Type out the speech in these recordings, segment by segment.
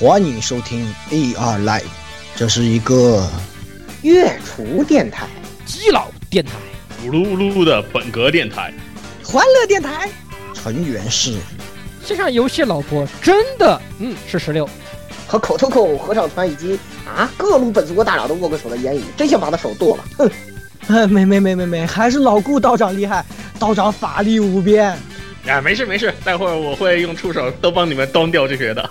欢迎收听 AR Live，这是一个月厨电台、基佬电台、咕噜咕噜的本格电台、欢乐电台，成员是线上游戏老婆真的嗯是十六，和口头口合唱团以及啊各路本族大佬都握过手的言语，真想把他手剁了。哼！哎，没没没没没，还是老顾道长厉害，道长法力无边。啊，没事没事，待会儿我会用触手都帮你们端掉这些的。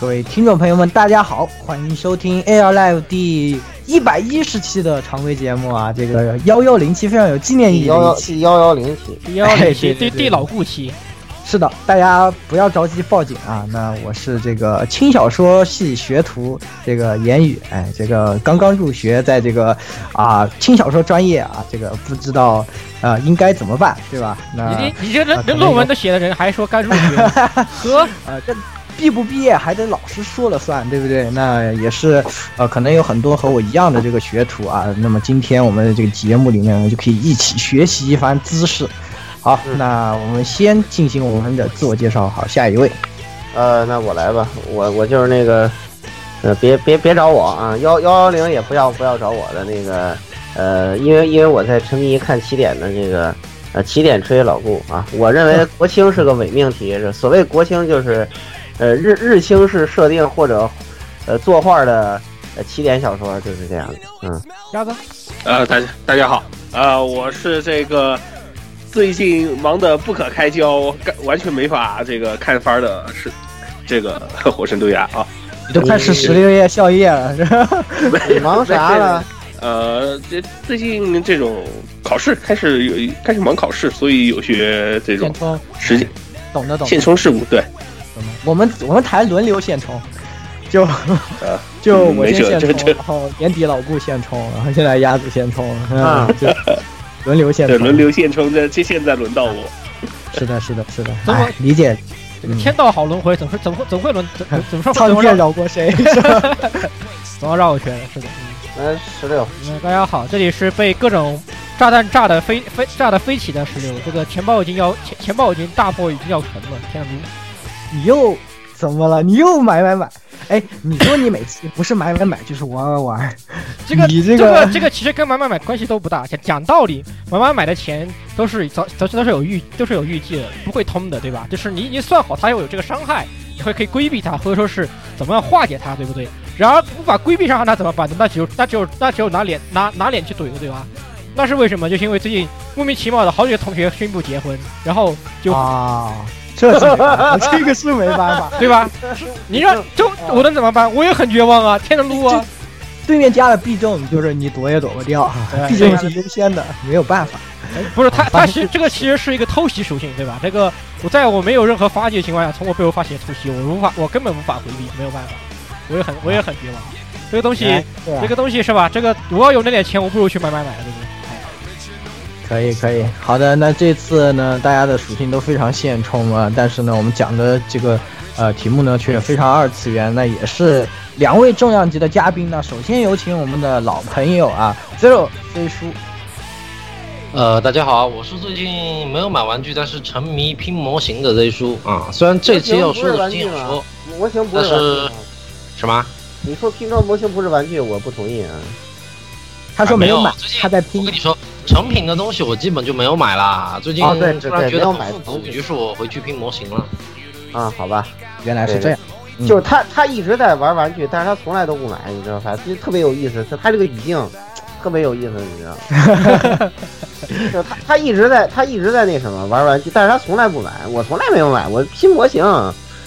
各位听众朋友们，大家好，欢迎收听 AR Live 第一百一十期的常规节目啊！这个幺幺零期非常有纪念意义，幺幺七幺幺零期，幺幺零期，对对老顾期。是的，大家不要着急报警啊！那我是这个轻小说系学徒，这个言语，哎，这个刚刚入学，在这个啊轻小说专业啊，这个不知道啊应该怎么办，对吧？那你你这人论文都写的人还说刚入学，呵，呃这。毕不毕业还得老师说了算，对不对？那也是，呃，可能有很多和我一样的这个学徒啊。那么今天我们的这个节目里面，我们就可以一起学习一番姿势。好，那我们先进行我们的自我介绍。好，下一位，呃，那我来吧，我我就是那个，呃，别别别找我啊，幺幺幺零也不要不要找我的那个，呃，因为因为我在沉迷看起点的这个，呃，起点吹老顾啊。我认为 国青是个伪命题，所谓国青就是。呃，日日清是设定或者，呃，作画的呃起点小说就是这样的。嗯，鸭子，呃，大家大家好，呃，我是这个最近忙得不可开交，完全没法这个看番的，是这个火神对牙啊。你都开始十六夜宵夜了，是吧？你忙啥了？呃，这最近这种考试开始有开始忙考试，所以有些这种时间，懂得懂。现充事务对。我们我们台轮流现充，就 就我先现充，然后年底老顾现充，然后现在鸭子现充，啊，轮流现充，轮流现充，这这现在轮到我，是的，是的，是的，怎么理解？这个天道好轮回，总是怎么怎么会轮？怎 怎么说？苍天饶过谁？总要绕过去，是的。嗯，十六。大家好，这里是被各种炸弹炸的飞飞炸的飞起的十六。这个钱包已经要钱钱包已经大破已经要沉了，天哪！你又怎么了？你又买买买！哎，你说你每次不是买买买就是玩玩玩，这个你这个这个其实跟买买买关系都不大。讲讲道理，买买买的钱都是早都都是有预都是有预计的，不会通的，对吧？就是你已经算好它又有这个伤害，你会可以规避它，或者说是怎么样化解它，对不对？然而无法规避伤害，那怎么办呢？那只有那只有那只有拿脸拿拿脸去怼了，对吧？那是为什么？就是因为最近莫名其妙的好几个同学宣布结婚，然后就啊。这是这个是没办法，对吧？你让就我能怎么办？我也很绝望啊！天的撸啊！对面加了必中，就是你躲也躲不掉，必中是优先的，没有办法。不是他，他其实这个其实是一个偷袭属性，对吧？这个我在我没有任何发迹的情况下，从我背后发起偷袭，我无法，我根本无法回避，没有办法。我也很，我也很绝望。这个东西，这个东西是吧？这个我要有那点钱，我不如去买买买，对不对？可以可以，好的，那这次呢，大家的属性都非常现充啊，但是呢，我们讲的这个呃题目呢却非常二次元，那也是两位重量级的嘉宾呢。首先有请我们的老朋友啊，Zero 飞叔。呃，大家好，我是最近没有买玩具，但是沉迷拼模型的 Z 叔啊。虽然这期要说的是说模型不是什么？你说拼装模型不是玩具，我不同意啊。他说没有买，他在拼。我跟你说。成品的东西我基本就没有买啦，最近突然觉得买复古，于是我回去拼模型了。啊，好吧，原来是这样。就是他，他一直在玩玩具，但是他从来都不买，你知道吧？就特别有意思。他他这个语境，特别有意思，你知道吗？就他他一直在他一直在那什么玩玩具，但是他从来不买，我从来没有买，我拼模型，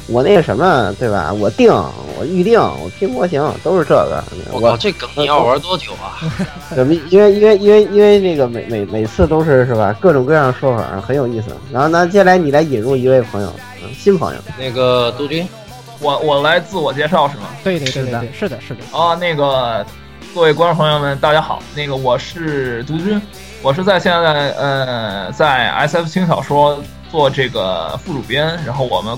我那个什么对吧？我定，我预定，我拼模型都是这个。我靠，这梗你要玩多久啊？因为因为因为因为因为那个每每每次都是是吧？各种各样的说法很有意思。然后呢接下来你来引入一位朋友，新朋友，那个杜军，我我来自我介绍是吗？对对对对对，是的是的。啊，那个各位观众朋友们，大家好，那个我是杜军。我是在现在呃，在 S F 轻小说做这个副主编，然后我们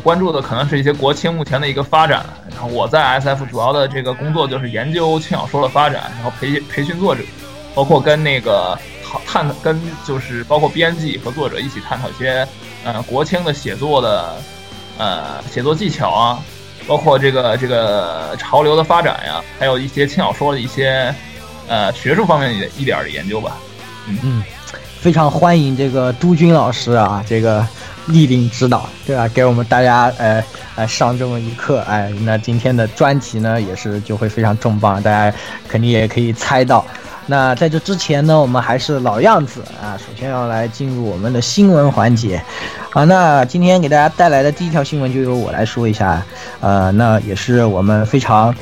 关注的可能是一些国青目前的一个发展。然后我在 S F 主要的这个工作就是研究轻小说的发展，然后培培训作者，包括跟那个探跟就是包括编辑和作者一起探讨一些呃国青的写作的呃写作技巧啊，包括这个这个潮流的发展呀，还有一些轻小说的一些。呃，学术方面的一点的研究吧。嗯嗯，非常欢迎这个朱军老师啊，这个莅临指导，对吧？给我们大家呃呃上这么一课，哎，那今天的专题呢也是就会非常重磅，大家肯定也可以猜到。那在这之前呢，我们还是老样子啊，首先要来进入我们的新闻环节。好，那今天给大家带来的第一条新闻就由我来说一下，呃，那也是我们非常。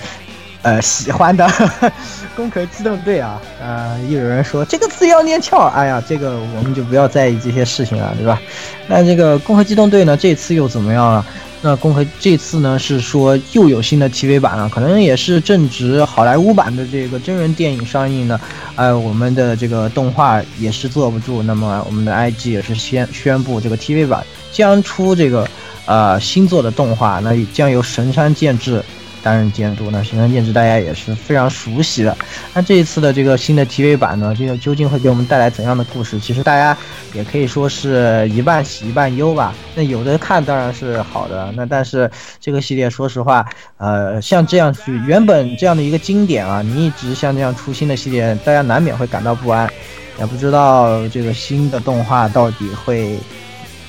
呃，喜欢的 《攻壳机动队》啊，呃，又有人说这个字要念翘，哎呀，这个我们就不要在意这些事情了，对吧？那这个《攻壳机动队》呢，这次又怎么样了？那《攻壳》这次呢是说又有新的 TV 版了，可能也是正值好莱坞版的这个真人电影上映呢，呃，我们的这个动画也是坐不住，那么我们的 IG 也是先宣布这个 TV 版将出这个呃新作的动画，那将由神山健治。担任监督呢，神山健治大家也是非常熟悉的。那这一次的这个新的 TV 版呢，这个究竟会给我们带来怎样的故事？其实大家也可以说是一半喜一半忧吧。那有的看当然是好的，那但是这个系列说实话，呃，像这样去原本这样的一个经典啊，你一直像这样出新的系列，大家难免会感到不安，也不知道这个新的动画到底会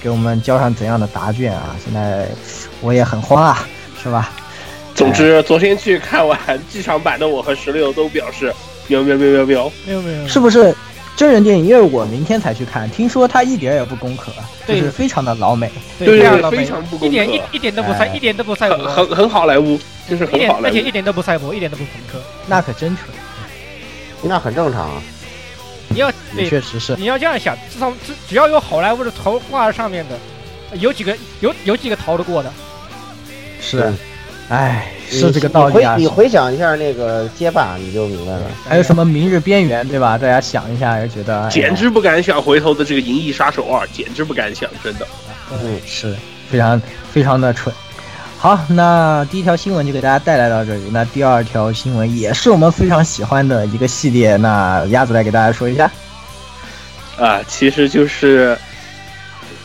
给我们交上怎样的答卷啊。现在我也很慌啊，是吧？总之，昨天去看完剧场版的我和石榴都表示喵喵喵喵喵。没有没有，是不是真人电影？因为我明天才去看，听说它一点也不攻壳，就是非常的老美，对，非常不攻壳，一点一一点都不赛，一点都不赛博，很很好莱坞，就是很好莱坞，而且一点都不赛博，一点都不朋克，那可真蠢，那很正常啊。你要确实是，你要这样想，至少只只要有好莱坞的头挂在上面的，有几个有有几个逃得过的，是。哎，是这个道理啊！你回想一下那个街霸，你就明白了。还有什么《明日边缘》，对吧？大家想一下，也觉得简直不敢想。回头的这个《银翼杀手二》，简直不敢想，真的。嗯，是非常非常的蠢。好，那第一条新闻就给大家带来到这里。那第二条新闻也是我们非常喜欢的一个系列。那鸭子来给大家说一下。啊，其实就是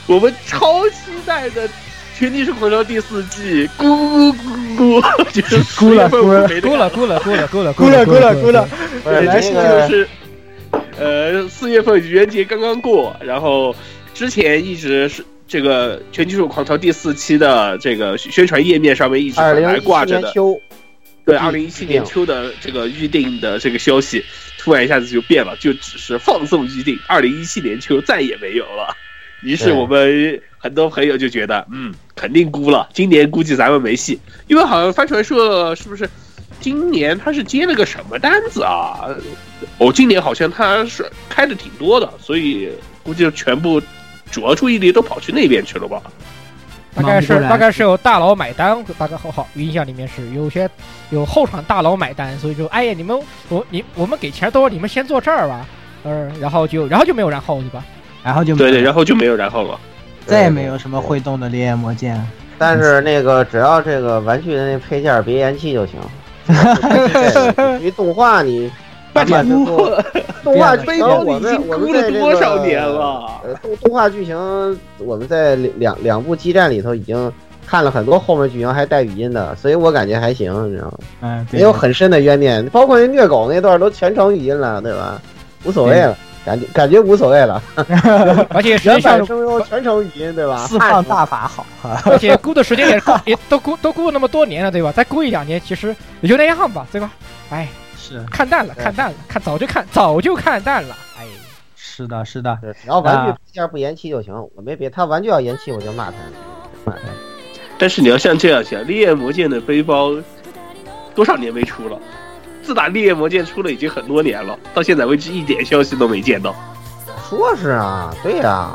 我们超期待的。《全地是狂潮》第四季，咕咕咕咕，就是 咕了咕了咕了咕了咕了咕了 咕了咕了咕了。本来就是，呃，四月份愚人节刚刚过，然后之前一直是这个《全金属狂潮》第四期的这个宣传页面上面一直本来挂着的，对，二零一七年秋的这个预定的这个消息，突然一下子就变了，就只是放送预定，二零一七年秋再也没有了。于是我们很多朋友就觉得，嗯，肯定估了，今年估计咱们没戏，因为好像帆船社是不是今年他是接了个什么单子啊？哦，今年好像他是开的挺多的，所以估计全部主要注意力都跑去那边去了吧？大概是大概是有大佬买单，大概好好印象里面是有些有后场大佬买单，所以就哎呀，你们我你我们给钱多，你们先坐这儿吧，嗯，然后就然后就没有然后对吧？然后就对对，然后就没有然后了，再也没有什么会动的烈焰魔剑。但是那个只要这个玩具的那配件别延期就行。你动画你半年多，动画剧情我们我们在多少年了？动动画剧情我们在两两部激战里头已经看了很多，后面剧情还带语音的，所以我感觉还行，你知道吗？嗯，没有很深的怨念，包括那虐狗那段都全程语音了，对吧？无所谓了。感觉感觉无所谓了，而且原版声优全程语音，对吧？四放大法好，而且估的时间也 也都估都估那么多年了，对吧？再估一两年，其实也就那样吧，对吧？哎，是看淡了，看淡了，看早就看早就看淡了。哎，是的，是的，只要玩具配件不延期就行，我没别，他玩具要延期我就骂他。骂他。但是你要像这样想，烈焰魔剑的背包多少年没出了？自打烈焰魔剑出了已经很多年了，到现在为止一点消息都没见到。说是啊，对呀，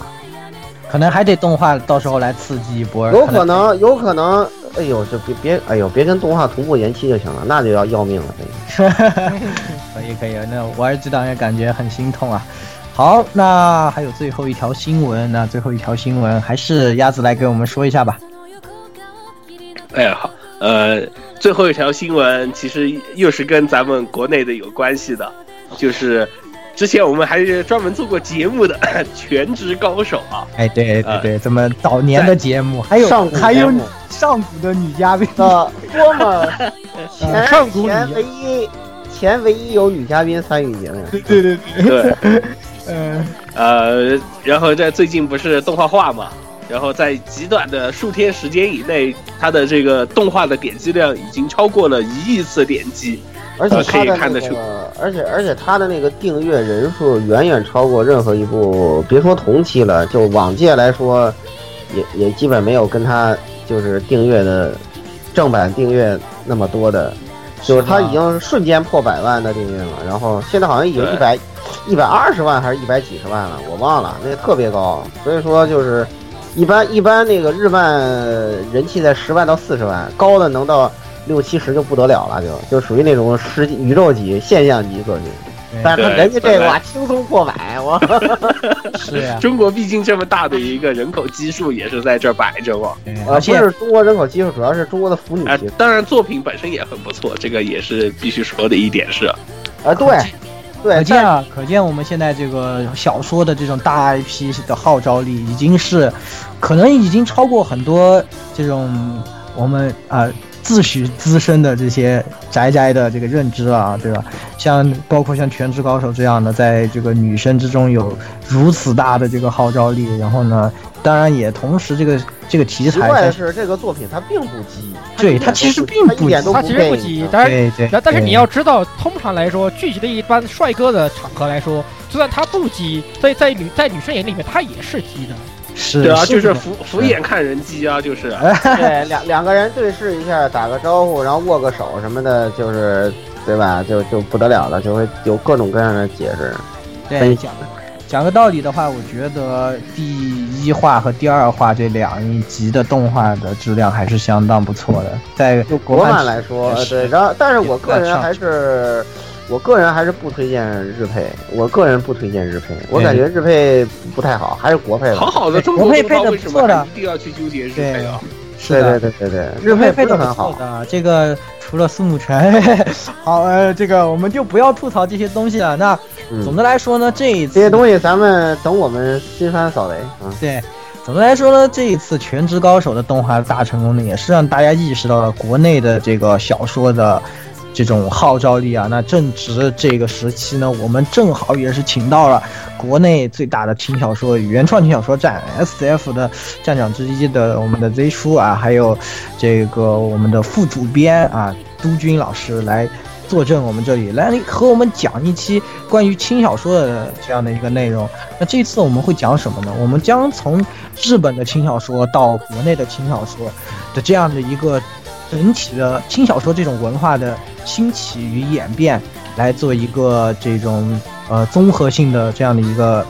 可能还得动画到时候来刺激一波。有可能，有可能。哎呦，就别别，哎呦，别跟动画同步延期就行了，那就要要命了，真的。可以可以，那玩这档也感觉很心痛啊。好，那还有最后一条新闻，那最后一条新闻还是鸭子来给我们说一下吧。哎呀，好，呃，最后一条新闻其实又是跟咱们国内的有关系的，就是之前我们还是专门做过节目的《全职高手》啊。哎，对对对，咱们早年的节目，还有还有上古的女嘉宾啊，多么前前唯一前唯一有女嘉宾参与节目。对对对对，嗯 呃，然后在最近不是动画化嘛？然后在极短的数天时间以内，它的这个动画的点击量已经超过了一亿次点击，而且可以看得出，而且而且它的那个订阅人数远远超过任何一部，别说同期了，就往届来说，也也基本没有跟它就是订阅的正版订阅那么多的，就是它已经瞬间破百万的订阅了，然后现在好像已经一百一百二十万还是一百几十万了，我忘了，那个特别高，所以说就是。一般一般那个日漫人气在十万到四十万，高的能到六七十就不得了了，就就属于那种世宇宙级现象级作品。但是人家这个轻松破百，我 是呀。中国毕竟这么大的一个人口基数也是在这摆着嘛。啊，不是中国人口基数，主要是中国的腐女。当然作品本身也很不错，这个也是必须说的一点是。啊，对。可见啊，可见我们现在这个小说的这种大 IP 的号召力，已经是，可能已经超过很多这种我们啊自诩资深的这些宅宅的这个认知了，对吧？像包括像《全职高手》这样的，在这个女生之中有如此大的这个号召力，然后呢，当然也同时这个。这个题材，奇怪的是，这个作品它并不激，对它其实并不，它其实不激，但是但是你要知道，通常来说，聚集的一般帅哥的场合来说，就算他不激，在在女在女生眼里面，他也是激的，是，对啊，就是俯俯眼看人机啊，就是，对，两两个人对视一下，打个招呼，然后握个手什么的，就是，对吧？就就不得了了，就会有各种各样的解释，分享。讲个道理的话，我觉得第一话和第二话这两集的动画的质量还是相当不错的。在国漫来说，对，然后但是我个人还是，我个人还是不推荐日配。我个人不推荐日配，我感觉日配不太好，还是国配。好好的中国配配的不错的，一定要去纠结日配啊？是的，对对对对，日配配的很好的。这个除了苏沐橙，好，呃，这个我们就不要吐槽这些东西了。那总的来说呢，这一次这些东西咱们等我们新番扫雷。嗯，对，总的来说呢，这一次《全职高手》的动画大成功呢，也是让大家意识到了国内的这个小说的。这种号召力啊，那正值这个时期呢，我们正好也是请到了国内最大的轻小说原创轻小说站 S F 的站长之一的我们的 Z 叔啊，还有这个我们的副主编啊都军老师来坐镇我们这里，来和我们讲一期关于轻小说的这样的一个内容。那这次我们会讲什么呢？我们将从日本的轻小说到国内的轻小说的这样的一个。整体的轻小说这种文化的兴起与演变，来做一个这种呃综合性的这样的一个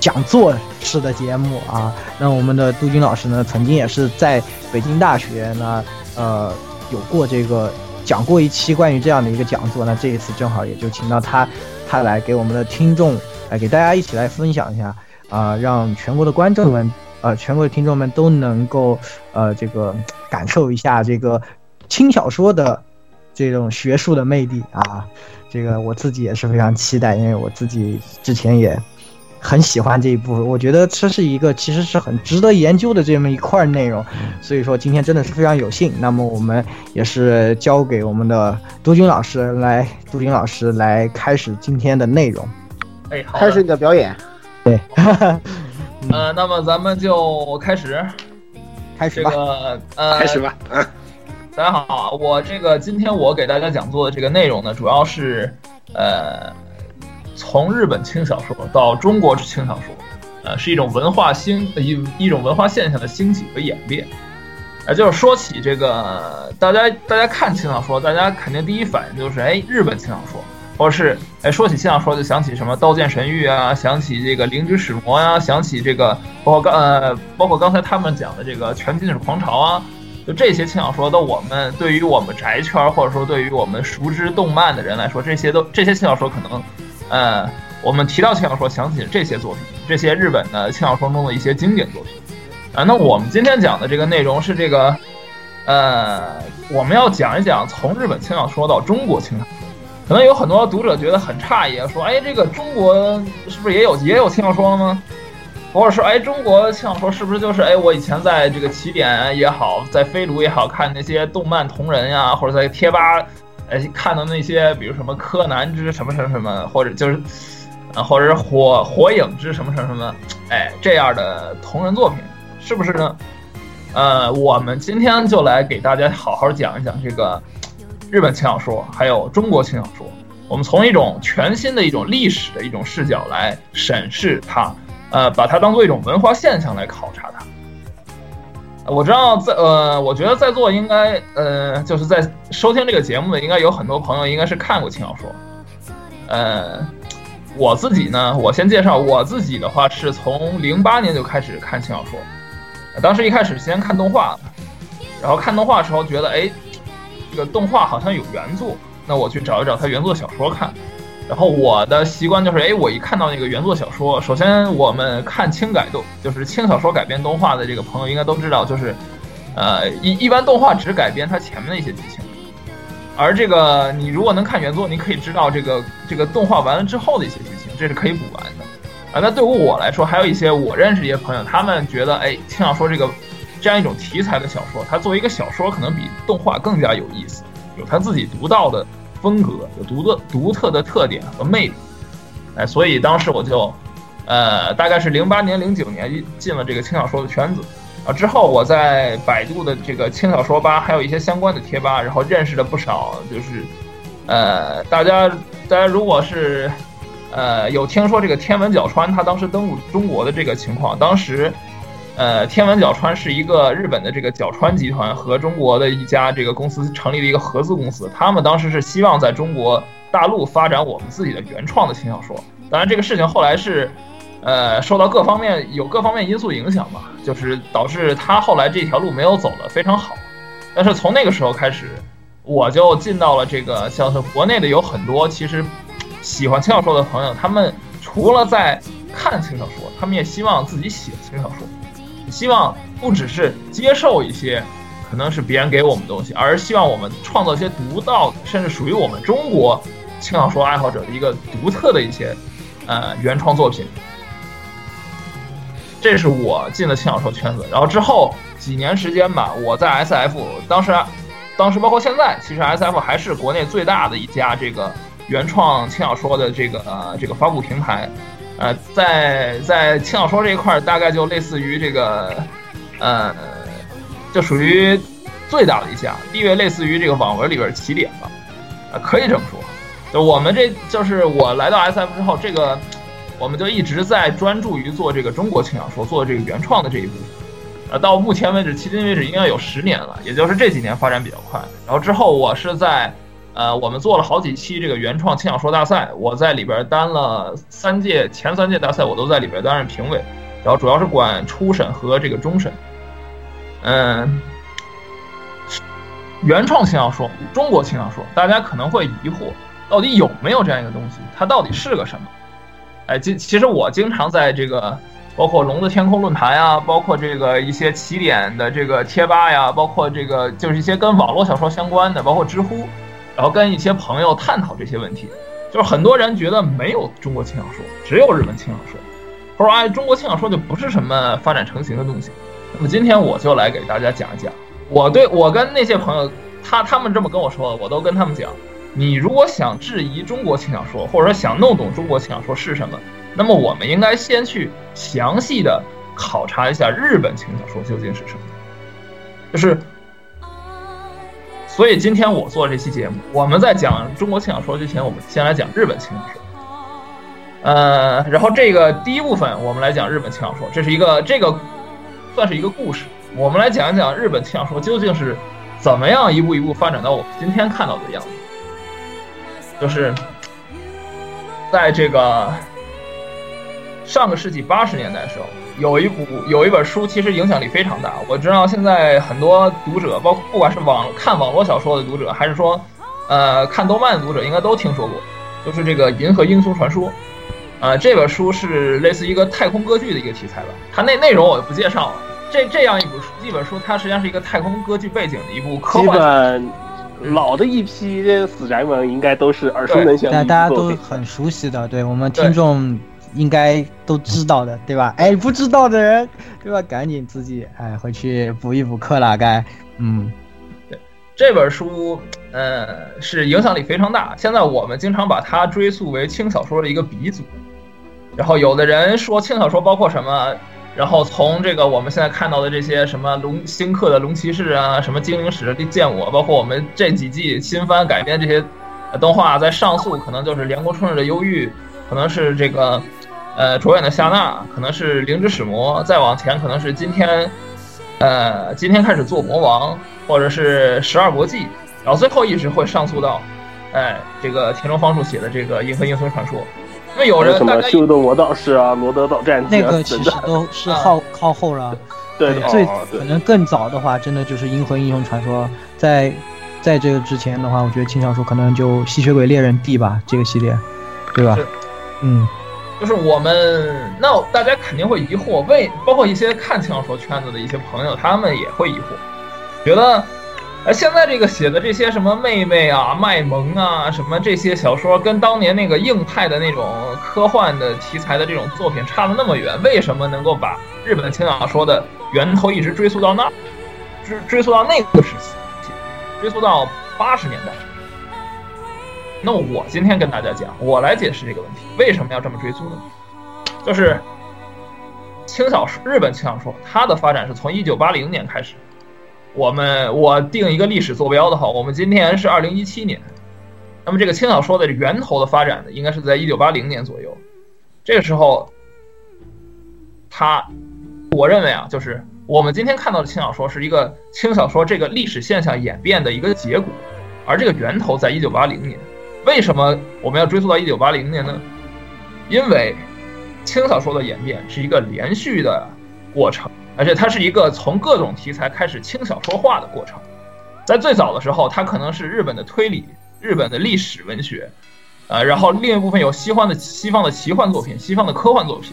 讲座式的节目啊。那我们的杜军老师呢，曾经也是在北京大学呢，呃，有过这个讲过一期关于这样的一个讲座。那这一次正好也就请到他，他来给我们的听众，来给大家一起来分享一下啊，让全国的观众们。呃，全国的听众们都能够呃，这个感受一下这个轻小说的这种学术的魅力啊，这个我自己也是非常期待，因为我自己之前也很喜欢这一部分，我觉得这是一个其实是很值得研究的这么一块内容，所以说今天真的是非常有幸，那么我们也是交给我们的杜军老师来，杜军老师来开始今天的内容，哎，开始你的表演，对。呃，那么咱们就开始，开始吧。这个呃，开始吧。嗯大家好，我这个今天我给大家讲座的这个内容呢，主要是呃，从日本轻小说到中国轻小说，呃，是一种文化兴一一种文化现象的兴起和演变。呃，就是说起这个，大家大家看轻小说，大家肯定第一反应就是，哎，日本轻小说，或者是，哎，说起轻小说就想起什么《刀剑神域》啊，想起这个《灵之使魔》呀，想起这个，包括刚呃，包括刚才他们讲的这个《全金属狂潮》啊，就这些轻小说，都我们对于我们宅圈或者说对于我们熟知动漫的人来说，这些都这些轻小说可能，呃，我们提到轻小说，想起这些作品，这些日本的轻小说中的一些经典作品。啊，那我们今天讲的这个内容是这个，呃，我们要讲一讲从日本轻小说到中国轻小说。可能有很多读者觉得很诧异，说，哎，这个中国是不是也有也有轻小说了吗？或者说，哎，中国轻小说是不是就是哎，我以前在这个起点也好，在飞卢也好看那些动漫同人呀，或者在贴吧，哎，看到那些比如什么柯南之什么什么什么，或者就是，啊，或者是火火影之什么什么什么，哎，这样的同人作品。是不是呢？呃，我们今天就来给大家好好讲一讲这个日本轻小说，还有中国轻小说。我们从一种全新的一种历史的一种视角来审视它，呃，把它当做一种文化现象来考察它。我知道在呃，我觉得在座应该呃，就是在收听这个节目的应该有很多朋友应该是看过轻小说，呃。我自己呢，我先介绍我自己的话，是从零八年就开始看轻小说。当时一开始先看动画，然后看动画的时候觉得，哎，这个动画好像有原作，那我去找一找它原作小说看。然后我的习惯就是，哎，我一看到那个原作小说，首先我们看轻改动，就是轻小说改编动画的这个朋友应该都知道，就是，呃，一 一般动画只改编它前面的一些剧情。而这个，你如果能看原作，你可以知道这个这个动画完了之后的一些剧情，这是可以补完的啊。那对于我来说，还有一些我认识一些朋友，他们觉得，哎，轻小说这个这样一种题材的小说，它作为一个小说，可能比动画更加有意思，有它自己独到的风格，有独特独特的特点和魅力。哎，所以当时我就，呃，大概是零八年、零九年进了这个轻小说的圈子。啊，之后我在百度的这个轻小说吧，还有一些相关的贴吧，然后认识了不少，就是，呃，大家大家如果是，呃，有听说这个天文角川他当时登陆中国的这个情况，当时，呃，天文角川是一个日本的这个角川集团和中国的一家这个公司成立的一个合资公司，他们当时是希望在中国大陆发展我们自己的原创的轻小说，当然这个事情后来是。呃，受到各方面有各方面因素影响吧，就是导致他后来这条路没有走得非常好。但是从那个时候开始，我就进到了这个像是国内的有很多其实喜欢轻小说的朋友，他们除了在看轻小说，他们也希望自己写轻小说，希望不只是接受一些可能是别人给我们东西，而是希望我们创造一些独到的甚至属于我们中国轻小说爱好者的一个独特的一些呃原创作品。这是我进了轻小说圈子，然后之后几年时间吧，我在 S F，当时，当时包括现在，其实 S F 还是国内最大的一家这个原创轻小说的这个呃这个发布平台，呃，在在轻小说这一块儿，大概就类似于这个，呃，就属于最大的一项，地位类似于这个网文里边起点吧，啊，可以这么说，就我们这就是我来到 S F 之后，这个。我们就一直在专注于做这个中国轻小说，做这个原创的这一部分。呃，到目前为止，迄今为止应该有十年了，也就是这几年发展比较快。然后之后，我是在，呃，我们做了好几期这个原创轻小说大赛，我在里边担了三届，前三届大赛我都在里边担任评委，然后主要是管初审和这个终审。嗯，原创轻小说，中国轻小说，大家可能会疑惑，到底有没有这样一个东西？它到底是个什么？哎，其其实我经常在这个，包括龙的天空论坛呀，包括这个一些起点的这个贴吧呀，包括这个就是一些跟网络小说相关的，包括知乎，然后跟一些朋友探讨这些问题。就是很多人觉得没有中国轻小说，只有日本轻小说，或者哎，中国轻小说就不是什么发展成型的东西。那么今天我就来给大家讲一讲，我对我跟那些朋友，他他们这么跟我说，我都跟他们讲。你如果想质疑中国轻小说，或者说想弄懂中国轻小说是什么，那么我们应该先去详细的考察一下日本轻小说究竟是什么。就是所以今天我做这期节目，我们在讲中国轻小说之前，我们先来讲日本轻小说。呃，然后这个第一部分我们来讲日本轻小说，这是一个这个算是一个故事，我们来讲一讲日本轻小说究竟是怎么样一步一步发展到我们今天看到的样子。就是在这个上个世纪八十年代的时候，有一部有一本书，其实影响力非常大。我知道现在很多读者，包括不管是网看网络小说的读者，还是说呃看动漫的读者，应该都听说过，就是这个《银河英雄传说》。啊，这本书是类似一个太空歌剧的一个题材吧？它内内容我就不介绍了。这这样一本书，一本书，它实际上是一个太空歌剧背景的一部科幻。老的一批死宅们应该都是耳熟能详，大家都很熟悉的，对我们听众应该都知道的，对吧？哎，不知道的人，对吧？赶紧自己哎回去补一补课了，该嗯。对，这本书，呃，是影响力非常大。现在我们经常把它追溯为轻小说的一个鼻祖。然后有的人说轻小说包括什么？然后从这个我们现在看到的这些什么龙星客的龙骑士啊，什么精灵使的剑我，包括我们这几季新番改编这些动画，在上溯可能就是凉宫春日的忧郁，可能是这个呃主演的夏娜，可能是灵之使魔，再往前可能是今天呃今天开始做魔王，或者是十二国记，然后最后一直会上溯到哎这个田中芳树写的这个银河英雄传说。那有人什么修的魔道士啊，罗德岛战记那个其实都是靠靠后了。对，最可能更早的话，真的就是《银河英雄传说》。在在这个之前的话，我觉得轻小说可能就《吸血鬼猎人 D》吧，这个系列，对吧？嗯，就是我们那大家肯定会疑惑，为包括一些看轻小说圈子的一些朋友，他们也会疑惑，觉得。而现在这个写的这些什么妹妹啊、卖萌啊，什么这些小说，跟当年那个硬派的那种科幻的题材的这种作品差的那么远，为什么能够把日本的轻小说的源头一直追溯到那，追追溯到那个时期，追溯到八十年代？那我今天跟大家讲，我来解释这个问题，为什么要这么追溯呢？就是轻小说，日本轻小说它的发展是从一九八零年开始。我们我定一个历史坐标的话，我们今天是二零一七年，那么这个轻小说的源头的发展呢，应该是在一九八零年左右。这个时候，它，我认为啊，就是我们今天看到的轻小说是一个轻小说这个历史现象演变的一个结果，而这个源头在一九八零年。为什么我们要追溯到一九八零年呢？因为轻小说的演变是一个连续的过程。而且它是一个从各种题材开始轻小说化的过程，在最早的时候，它可能是日本的推理、日本的历史文学，呃，然后另一部分有西方的西方的奇幻作品、西方的科幻作品，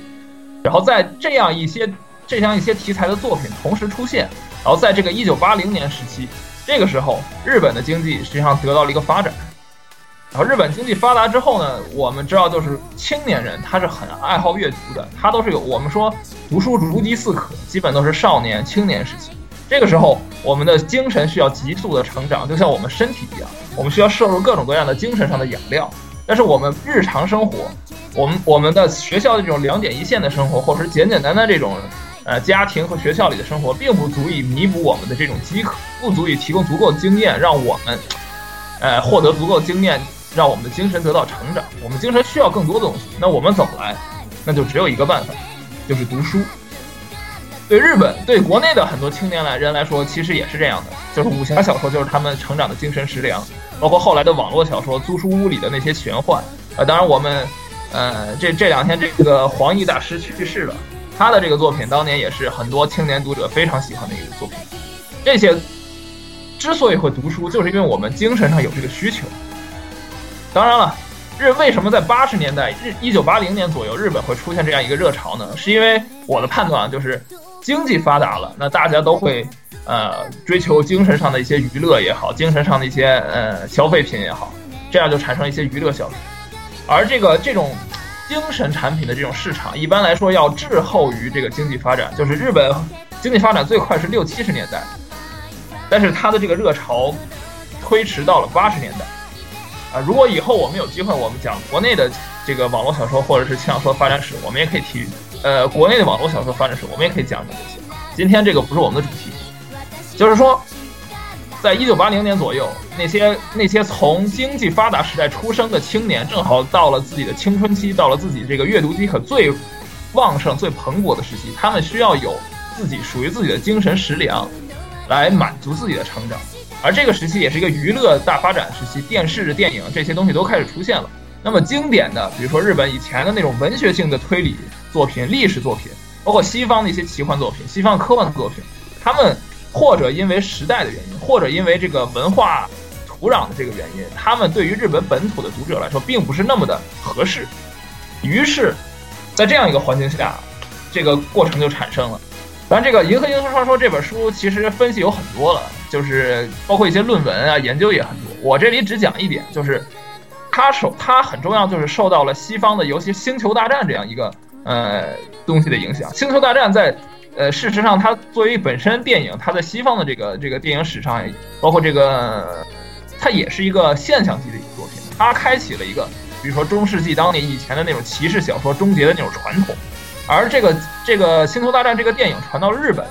然后在这样一些这样一些题材的作品同时出现，然后在这个一九八零年时期，这个时候日本的经济实际上得到了一个发展。然后日本经济发达之后呢，我们知道就是青年人他是很爱好阅读的，他都是有我们说读书如饥似渴，基本都是少年青年时期。这个时候我们的精神需要急速的成长，就像我们身体一样，我们需要摄入各种各样的精神上的养料。但是我们日常生活，我们我们的学校的这种两点一线的生活，或者是简简单单这种呃家庭和学校里的生活，并不足以弥补我们的这种饥渴，不足以提供足够经验，让我们呃获得足够经验。让我们的精神得到成长，我们精神需要更多的东西。那我们怎么来？那就只有一个办法，就是读书。对日本，对国内的很多青年来人来说，其实也是这样的，就是武侠小说就是他们成长的精神食粮，包括后来的网络小说、租书屋里的那些玄幻。呃，当然我们，呃，这这两天这个黄奕大师去世了，他的这个作品当年也是很多青年读者非常喜欢的一个作品。这些之所以会读书，就是因为我们精神上有这个需求。当然了，日为什么在八十年代日一九八零年左右日本会出现这样一个热潮呢？是因为我的判断啊就是经济发达了，那大家都会呃追求精神上的一些娱乐也好，精神上的一些呃消费品也好，这样就产生一些娱乐消费。而这个这种精神产品的这种市场，一般来说要滞后于这个经济发展，就是日本经济发展最快是六七十年代，但是它的这个热潮推迟到了八十年代。如果以后我们有机会，我们讲国内的这个网络小说或者是轻小说发展史，我们也可以提。呃，国内的网络小说发展史，我们也可以讲讲这些。今天这个不是我们的主题，就是说，在一九八零年左右，那些那些从经济发达时代出生的青年，正好到了自己的青春期，到了自己这个阅读饥渴最旺盛、最蓬勃的时期，他们需要有自己属于自己的精神食粮，来满足自己的成长。而这个时期也是一个娱乐大发展时期，电视、电影这些东西都开始出现了。那么经典的，比如说日本以前的那种文学性的推理作品、历史作品，包括西方的一些奇幻作品、西方科幻作品，他们或者因为时代的原因，或者因为这个文化土壤的这个原因，他们对于日本本土的读者来说，并不是那么的合适。于是，在这样一个环境下，这个过程就产生了。当然，这个《银河英雄传说》这本书其实分析有很多了，就是包括一些论文啊、研究也很多。我这里只讲一点，就是它受它很重要，就是受到了西方的，尤其《星球大战》这样一个呃东西的影响。《星球大战》在呃事实上，它作为本身电影，它在西方的这个这个电影史上，包括这个它也是一个现象级的一个作品。它开启了一个，比如说中世纪当年以前的那种骑士小说终结的那种传统。而这个这个《星球大战》这个电影传到日本，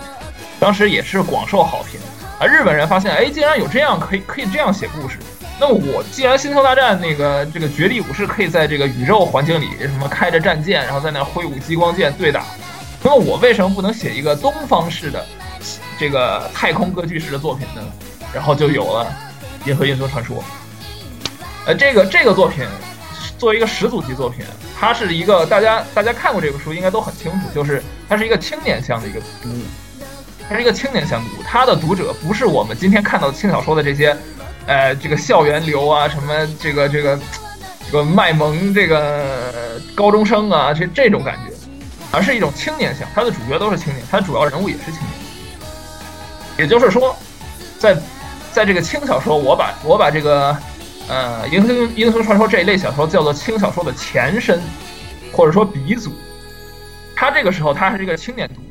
当时也是广受好评。而日本人发现，哎，竟然有这样可以可以这样写故事。那么我既然《星球大战》那个这个绝地武士可以在这个宇宙环境里什么开着战舰，然后在那挥舞激光剑对打，那么我为什么不能写一个东方式的这个太空歌剧式的作品呢？然后就有了《银河英雄传说》。呃，这个这个作品。作为一个始祖级作品，它是一个大家大家看过这本书应该都很清楚，就是它是一个青年向的一个读物，它是一个青年向读物，它的读者不是我们今天看到轻小说的这些，呃，这个校园流啊，什么这个这个这个卖萌这个高中生啊，这这种感觉，而是一种青年向，它的主角都是青年，它的主要人物也是青年，也就是说，在在这个轻小说，我把我把这个。呃，英雄英雄传说这一类小说叫做轻小说的前身，或者说鼻祖。它这个时候它是一个青年读物。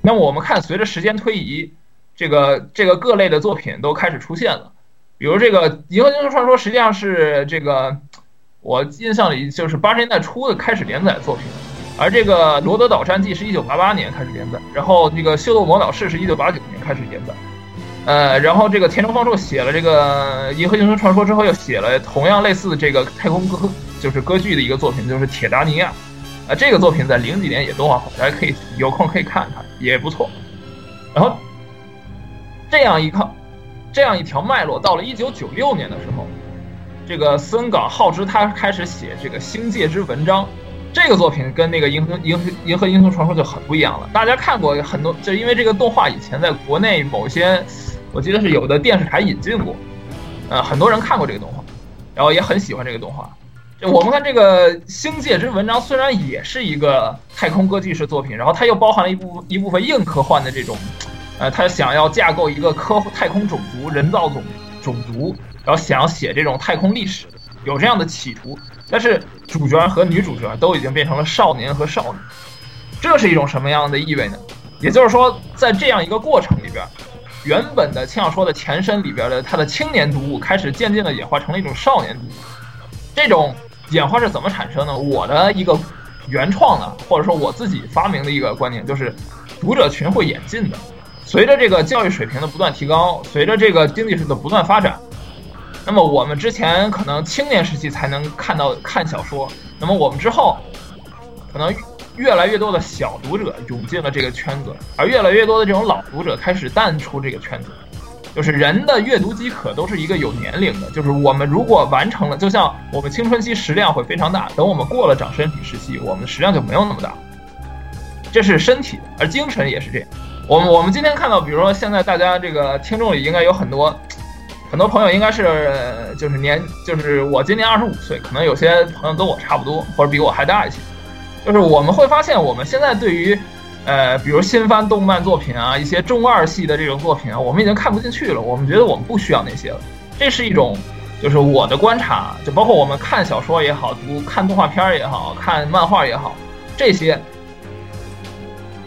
那么我们看，随着时间推移，这个这个各类的作品都开始出现了。比如这个《银河英雄传说》实际上是这个我印象里就是八十年代初的开始连载作品，而这个《罗德岛战记》是一九八八年开始连载，然后那个《秀逗魔导士》是一九八九年开始连载。呃，然后这个田中芳树写了这个《银河英雄传说》之后，又写了同样类似的这个太空歌，就是歌剧的一个作品，就是《铁达尼亚》。啊，这个作品在零几年也动画化，大家可以有空可以看看，也不错。然后这样一看，这样一条脉络，到了一九九六年的时候，这个森冈浩之他开始写这个《星界之文章》，这个作品跟那个《银河银河银河英雄传说》就很不一样了。大家看过很多，就因为这个动画以前在国内某些。我记得是有的电视台引进过，呃，很多人看过这个动画，然后也很喜欢这个动画。就我们看这个《星界之文章》，虽然也是一个太空歌剧式作品，然后它又包含了一部一部分硬科幻的这种，呃，他想要架构一个科太空种族、人造种种族，然后想要写这种太空历史，有这样的企图。但是主角和女主角都已经变成了少年和少女，这是一种什么样的意味呢？也就是说，在这样一个过程里边。原本的轻小说的前身里边的它的青年读物开始渐渐的演化成了一种少年读物，这种演化是怎么产生的？我的一个原创的或者说我自己发明的一个观念就是，读者群会演进的，随着这个教育水平的不断提高，随着这个经济的不断发展，那么我们之前可能青年时期才能看到看小说，那么我们之后可能。越来越多的小读者涌进了这个圈子，而越来越多的这种老读者开始淡出这个圈子。就是人的阅读饥渴都是一个有年龄的，就是我们如果完成了，就像我们青春期食量会非常大，等我们过了长身体时期，我们的食量就没有那么大。这是身体，而精神也是这样。我们我们今天看到，比如说现在大家这个听众里应该有很多很多朋友，应该是就是年就是我今年二十五岁，可能有些朋友跟我差不多，或者比我还大一些。就是我们会发现，我们现在对于，呃，比如新番动漫作品啊，一些中二系的这种作品啊，我们已经看不进去了。我们觉得我们不需要那些了。这是一种，就是我的观察，就包括我们看小说也好，读看动画片也好看漫画也好，这些，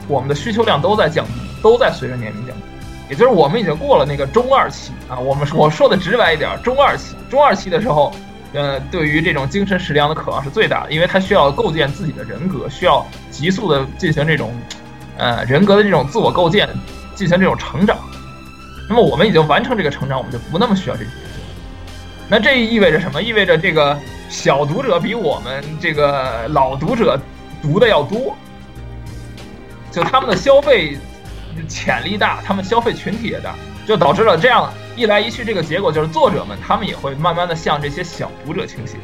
我们的需求量都在降低，都在随着年龄降低。也就是我们已经过了那个中二期啊。我们我说的直白一点，中二期，中二期的时候。呃，对于这种精神食粮的渴望是最大的，因为他需要构建自己的人格，需要急速的进行这种，呃，人格的这种自我构建，进行这种成长。那么我们已经完成这个成长，我们就不那么需要这些。那这意味着什么？意味着这个小读者比我们这个老读者读的要多，就他们的消费潜力大，他们消费群体也大，就导致了这样一来一去，这个结果就是作者们他们也会慢慢的向这些小读者倾斜。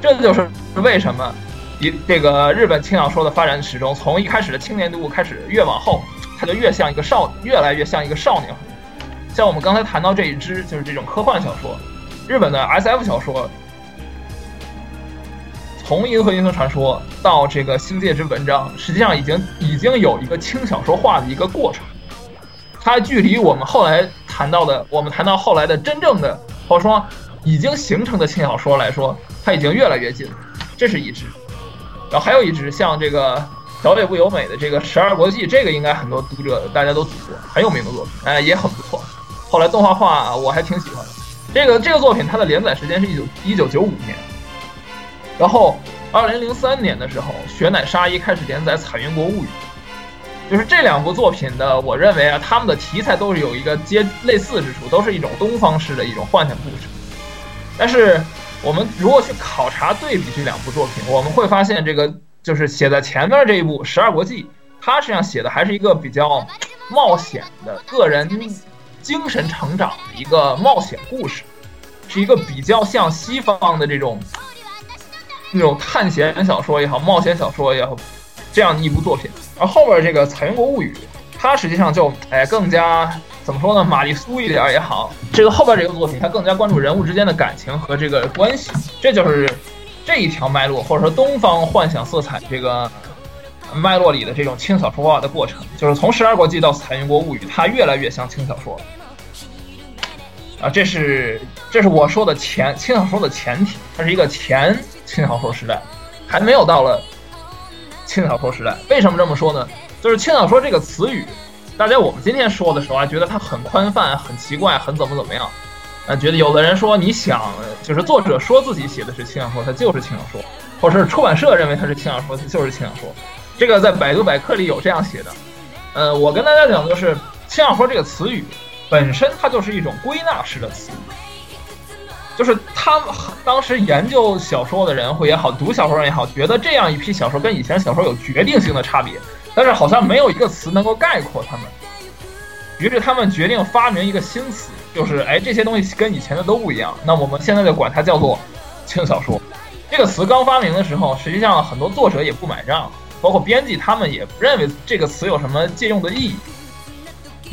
这就是为什么一这个日本轻小说的发展史中，从一开始的青年读物开始，越往后，它就越像一个少，越来越像一个少年。像我们刚才谈到这一支，就是这种科幻小说。日本的 S F 小说，从《银河英雄传说》到这个《星界之文章》，实际上已经已经有一个轻小说化的一个过程。它距离我们后来谈到的，我们谈到后来的真正的，或者说已经形成的轻小说来说，它已经越来越近了。这是一支，然后还有一支像这个小野不由美的这个《十二国记》，这个应该很多读者大家都读过，很有名的作品，哎，也很不错。后来动画化，我还挺喜欢的。这个这个作品它的连载时间是一九一九九五年，然后二零零三年的时候，雪乃沙一开始连载《彩云国物语》，就是这两部作品的，我认为啊，他们的题材都是有一个接类似之处，都是一种东方式的一种幻想故事。但是我们如果去考察对比这两部作品，我们会发现，这个就是写在前面这一部《十二国记》，它实际上写的还是一个比较冒险的个人。精神成长的一个冒险故事，是一个比较像西方的这种那种探险小说也好，冒险小说也好，这样的一部作品。而后边这个《彩云国物语》，它实际上就哎更加怎么说呢，玛丽苏一点也好。这个后边这个作品，它更加关注人物之间的感情和这个关系，这就是这一条脉络，或者说东方幻想色彩这个。脉络里的这种轻小说化的过程，就是从《十二国记》到《彩云国物语》，它越来越像轻小说。啊，这是这是我说的前轻小说的前提，它是一个前轻小说时代，还没有到了轻小说时代。为什么这么说呢？就是轻小说这个词语，大家我们今天说的时候啊，觉得它很宽泛、很奇怪、很怎么怎么样。啊，觉得有的人说你想，就是作者说自己写的是轻小说，它就是轻小说；或者是出版社认为它是轻小说，它就是轻小说。这个在百度百科里有这样写的，呃，我跟大家讲，就是轻小说这个词语本身它就是一种归纳式的词语，就是他们当时研究小说的人会也好，读小说人也好，觉得这样一批小说跟以前小说有决定性的差别，但是好像没有一个词能够概括他们，于是他们决定发明一个新词，就是哎这些东西跟以前的都不一样，那我们现在就管它叫做轻小说。这个词刚发明的时候，实际上很多作者也不买账。包括编辑，他们也不认为这个词有什么借用的意义。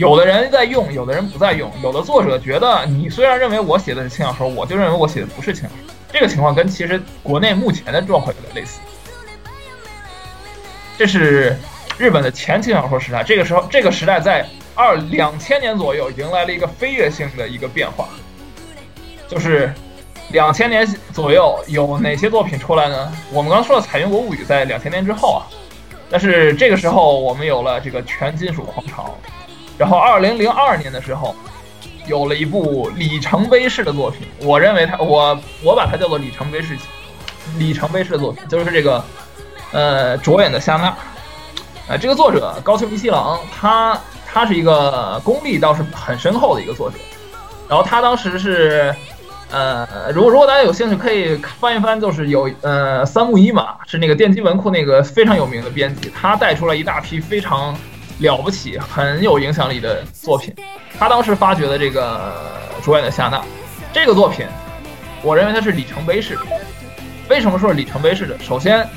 有的人在用，有的人不在用。有的作者觉得，你虽然认为我写的是轻小说，我就认为我写的不是轻小说。这个情况跟其实国内目前的状况有点类似。这是日本的前轻小说时代。这个时候，这个时代在二两千年左右迎来了一个飞跃性的一个变化，就是。两千年左右有哪些作品出来呢？我们刚刚说的《彩云国物语》在两千年之后啊，但是这个时候我们有了这个全金属狂潮，然后二零零二年的时候，有了一部里程碑式的作品，我认为它我我把它叫做里程碑式里程碑式的作品，就是这个呃卓眼的夏娜，呃这个作者高桥一七郎，他他是一个功力倒是很深厚的一个作者，然后他当时是。呃，如果如果大家有兴趣，可以翻一翻，就是有呃三木一马是那个电击文库那个非常有名的编辑，他带出了一大批非常了不起、很有影响力的作品。他当时发掘的这个主演的夏娜这个作品，我认为它是里程碑式的。为什么说是里程碑式的？首先，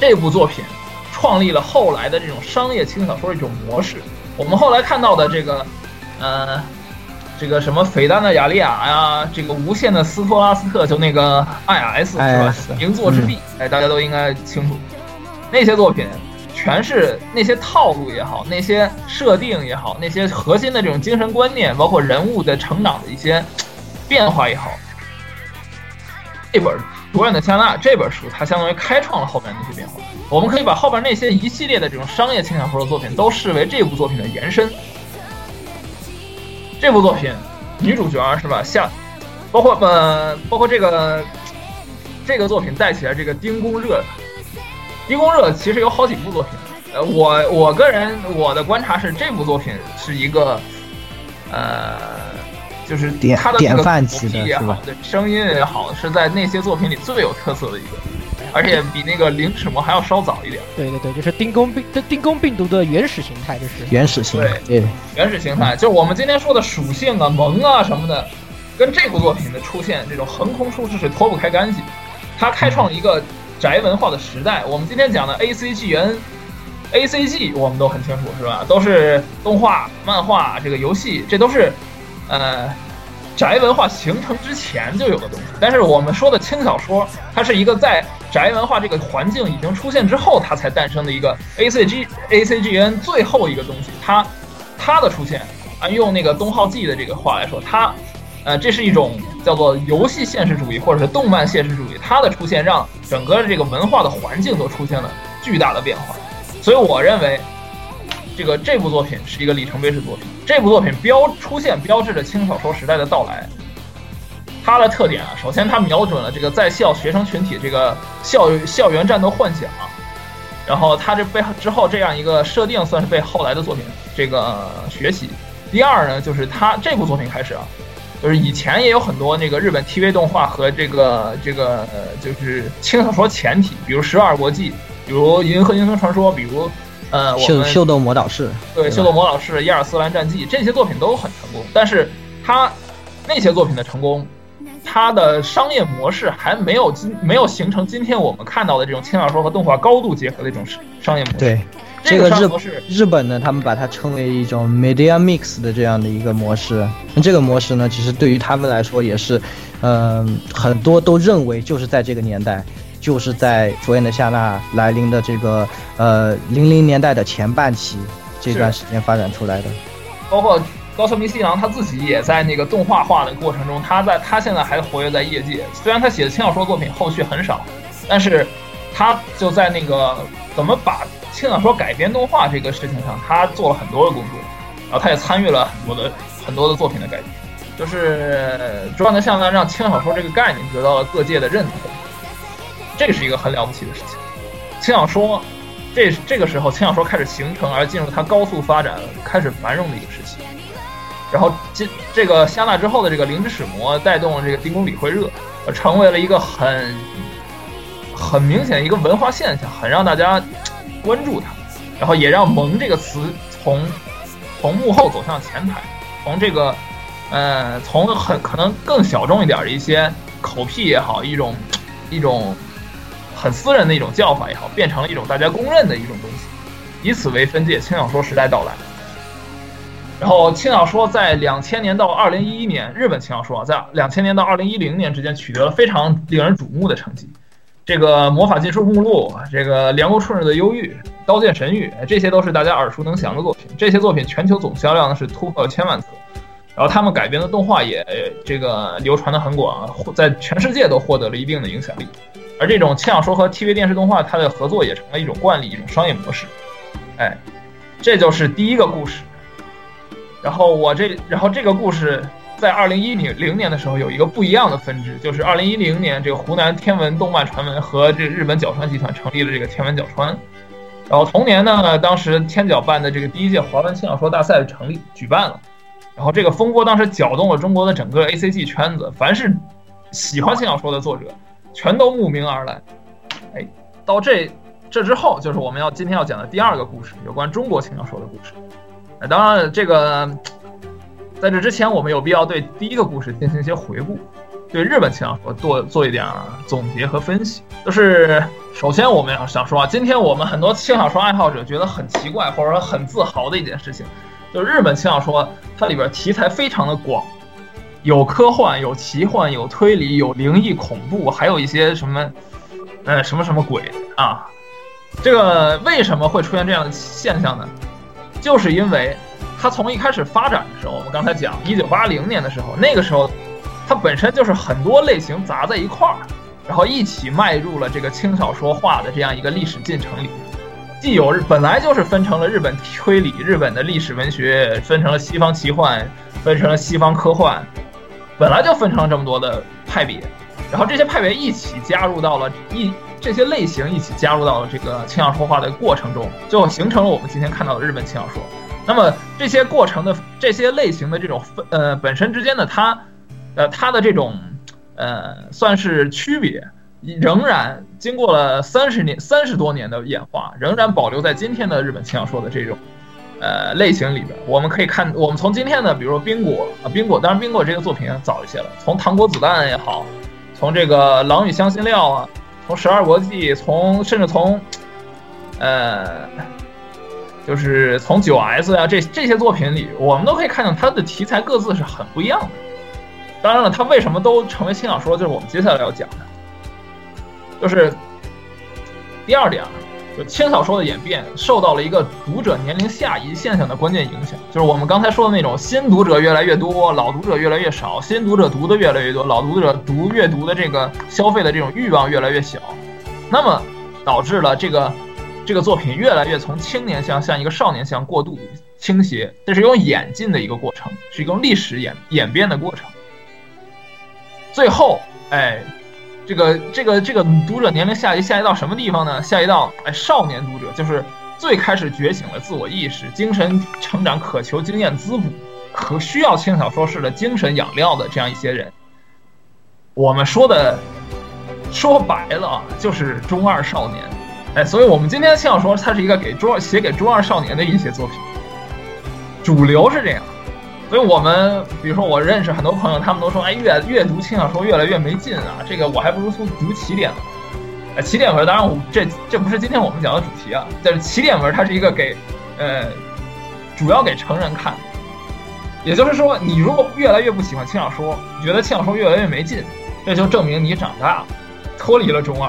这部作品创立了后来的这种商业轻小说的一种模式。我们后来看到的这个，呃。这个什么斐丹的雅利亚呀，这个无限的斯托拉斯特，就那个 I S 是吧？名作之壁，哎，大家都应该清楚。那些作品全是那些套路也好，那些设定也好，那些核心的这种精神观念，包括人物的成长的一些变化也好。这本《卓远的夏娜》这本书，它相当于开创了后面那些变化。我们可以把后边那些一系列的这种商业轻小说的作品，都视为这部作品的延伸。这部作品，女主角是吧？像，包括呃，包括这个这个作品带起来这个丁公热，丁公热其实有好几部作品。呃，我我个人我的观察是，这部作品是一个呃，就是典他的典范级的也好，对声音也好，是在那些作品里最有特色的一个，而且比那个零齿魔还要稍早一点。对对对，就是丁公病，这丁公病毒的原始形态，就是原始形态对，原始形态，就是我们今天说的属性啊、萌啊什么的，跟这部作品的出现这种横空出世是脱不开干系。它开创了一个宅文化的时代。我们今天讲的 A C G N、A C G 我们都很清楚是吧？都是动画、漫画、这个游戏，这都是呃宅文化形成之前就有的东西。但是我们说的轻小说，它是一个在宅文化这个环境已经出现之后，它才诞生的一个 A C G A C G N 最后一个东西。它它的出现啊，用那个东浩纪的这个话来说，它呃这是一种叫做游戏现实主义或者是动漫现实主义。它的出现让整个这个文化的环境都出现了巨大的变化。所以我认为，这个这部作品是一个里程碑式作品。这部作品标出现标志着轻小说时代的到来。它的特点啊，首先它瞄准了这个在校学生群体这个校校园战斗幻想，然后它这被之后这样一个设定算是被后来的作品这个学习。第二呢，就是它这部作品开始啊，就是以前也有很多那个日本 TV 动画和这个这个呃就是轻小说前体，比如《十二国际》，比如《银河英雄传说》，比如呃我们秀秀斗魔导士，对，《秀逗魔导士》《亚尔斯兰战记》这些作品都很成功，但是它那些作品的成功，它的商业模式还没有今没有形成今天我们看到的这种轻小说和动画高度结合的一种商业模式。对，这个日日本呢，他们把它称为一种 media mix 的这样的一个模式。那这个模式呢，其实对于他们来说也是，嗯、很多都认为就是在这个年代，就是在佛眼的夏娜来临的这个呃零零年代的前半期这段时间发展出来的。包括高桥明希郎他自己也在那个动画化的过程中，他在他现在还活跃在业界。虽然他写的轻小说作品后续很少，但是他就在那个怎么把轻小说改编动画这个事情上，他做了很多的工作，然后他也参与了很多的很多的作品的改编。就是《转的向量》让轻小说这个概念得到了各界的认同，这是一个很了不起的事情。轻小说，这这个时候轻小说开始形成，而进入它高速发展、开始繁荣的一个时期。然后这这个香纳之后的这个灵之使魔带动了这个丁公理会热，成为了一个很很明显一个文化现象，很让大家关注它，然后也让“萌”这个词从从幕后走向前台，从这个呃从很可能更小众一点的一些口癖也好，一种一种很私人的一种叫法也好，变成了一种大家公认的一种东西，以此为分界，轻小说时代到来。然后轻小说在两千年到二零一一年，日本轻小说啊在两千年到二零一零年之间取得了非常令人瞩目的成绩。这个《魔法禁书目录》、这个《凉宫春日的忧郁》、《刀剑神域》，这些都是大家耳熟能详的作品。这些作品全球总销量呢是突破千万册，然后他们改编的动画也这个流传的很广，在全世界都获得了一定的影响力。而这种轻小说和 TV 电视动画，它的合作也成了一种惯例，一种商业模式。哎，这就是第一个故事。然后我这，然后这个故事在二零一零零年的时候有一个不一样的分支，就是二零一零年这个湖南天文动漫传闻和这日本角川集团成立了这个天文角川。然后同年呢，当时天角办的这个第一届华文轻小说大赛成立举办了，然后这个风波当时搅动了中国的整个 A C G 圈子，凡是喜欢轻小说的作者全都慕名而来。哎，到这这之后，就是我们要今天要讲的第二个故事，有关中国轻小说的故事。当然，这个在这之前，我们有必要对第一个故事进行一些回顾，对日本轻小说做做一点总结和分析。就是首先，我们要想说啊，今天我们很多轻小说爱好者觉得很奇怪，或者说很自豪的一件事情，就是日本轻小说它里边题材非常的广，有科幻，有奇幻，有推理，有灵异恐怖，还有一些什么，呃，什么什么鬼啊。这个为什么会出现这样的现象呢？就是因为它从一开始发展的时候，我们刚才讲一九八零年的时候，那个时候它本身就是很多类型砸在一块儿，然后一起迈入了这个轻小说化的这样一个历史进程里。既有日本来就是分成了日本推理、日本的历史文学，分成了西方奇幻，分成了西方科幻，本来就分成了这么多的派别，然后这些派别一起加入到了一。这些类型一起加入到了这个轻小说化的过程中，就形成了我们今天看到的日本轻小说。那么这些过程的这些类型的这种分呃本身之间的它，呃它的这种呃算是区别，仍然经过了三十年三十多年的演化，仍然保留在今天的日本轻小说的这种呃类型里边。我们可以看，我们从今天的比如说冰果啊冰果，当然冰果这个作品早一些了，从糖果子弹也好，从这个狼与香辛料啊，从十二国际，从甚至从呃。就是从九 S 啊这这些作品里，我们都可以看到它的题材各自是很不一样的。当然了，它为什么都成为轻小说，就是我们接下来要讲的。就是第二点啊，就轻小说的演变受到了一个读者年龄下移现象的关键影响，就是我们刚才说的那种新读者越来越多，老读者越来越少，新读者读的越来越多，老读者读阅读的这个消费的这种欲望越来越小，那么导致了这个。这个作品越来越从青年向向一个少年向过度倾斜，这是一种演进的一个过程，是一种历史演演变的过程。最后，哎，这个这个这个读者年龄下移下移到什么地方呢？下移到哎少年读者，就是最开始觉醒了自我意识、精神成长、渴求经验滋补、可需要轻小说式的精神养料的这样一些人。我们说的说白了，就是中二少年。哎，所以我们今天轻小说，它是一个给中写给中二少年的一些作品，主流是这样。所以我们比如说，我认识很多朋友，他们都说，哎，越阅读轻小说越来越没劲啊，这个我还不如读读起点呢。哎，起点文，当然我这这不是今天我们讲的主题啊，但是起点文它是一个给呃主要给成人看，也就是说，你如果越来越不喜欢轻小说，觉得轻小说越来越没劲，这就证明你长大了，脱离了中二。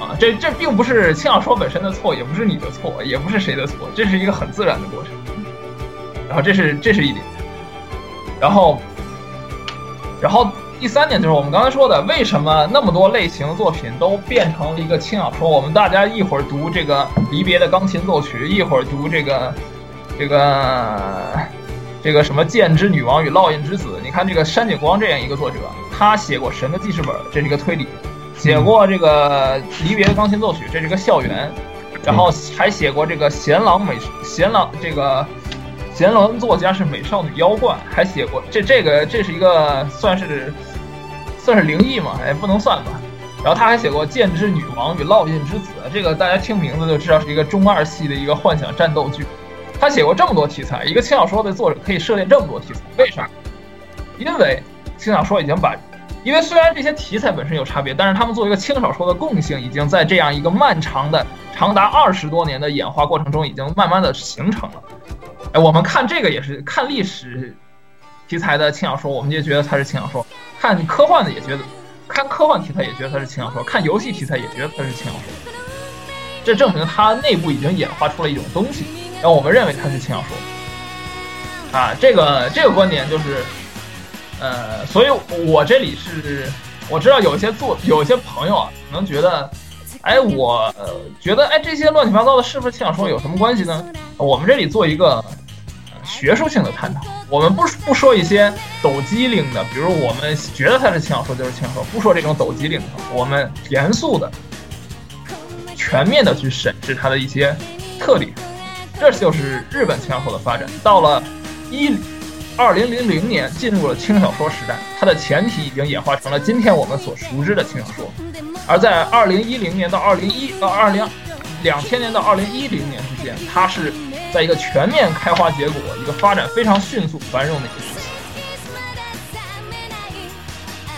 啊，这这并不是轻小说本身的错，也不是你的错，也不是谁的错，这是一个很自然的过程。然后这是这是一点，然后，然后第三点就是我们刚才说的，为什么那么多类型的作品都变成了一个轻小说？我们大家一会儿读这个离别的钢琴奏曲，一会儿读这个这个这个什么剑之女王与烙印之子。你看这个山井光这样一个作者，他写过《神的记事本》，这是一个推理。写过这个离别的钢琴奏曲，这是个校园，然后还写过这个贤郎美贤郎这个贤郎作家是美少女妖怪，还写过这这个这是一个算是算是灵异嘛？哎，不能算吧。然后他还写过剑之女王与烙印之子，这个大家听名字就知道是一个中二系的一个幻想战斗剧。他写过这么多题材，一个轻小说的作者可以涉猎这么多题材，为啥？因为轻小说已经把。因为虽然这些题材本身有差别，但是他们作为一个轻小说的共性，已经在这样一个漫长的、长达二十多年的演化过程中，已经慢慢的形成了。哎，我们看这个也是看历史题材的轻小说，我们就觉得它是轻小说；看科幻的也觉得，看科幻题材也觉得它是轻小说；看游戏题材也觉得它是轻小说。这证明它内部已经演化出了一种东西，让我们认为它是轻小说。啊，这个这个观点就是。呃，所以我这里是，我知道有些做有些朋友啊，可能觉得，哎，我觉得，哎，这些乱七八糟的是不是轻小说有什么关系呢？我们这里做一个学术性的探讨，我们不不说一些抖机灵的，比如我们觉得它是轻小说就是轻小说，不说这种抖机灵的，我们严肃的、全面的去审视它的一些特点。这就是日本轻小说的发展，到了一。二零零零年进入了轻小说时代，它的前提已经演化成了今天我们所熟知的轻小说。而在二零一零年到二零一到二零两千年到二零一零年之间，它是在一个全面开花结果、一个发展非常迅速繁荣的一个时期。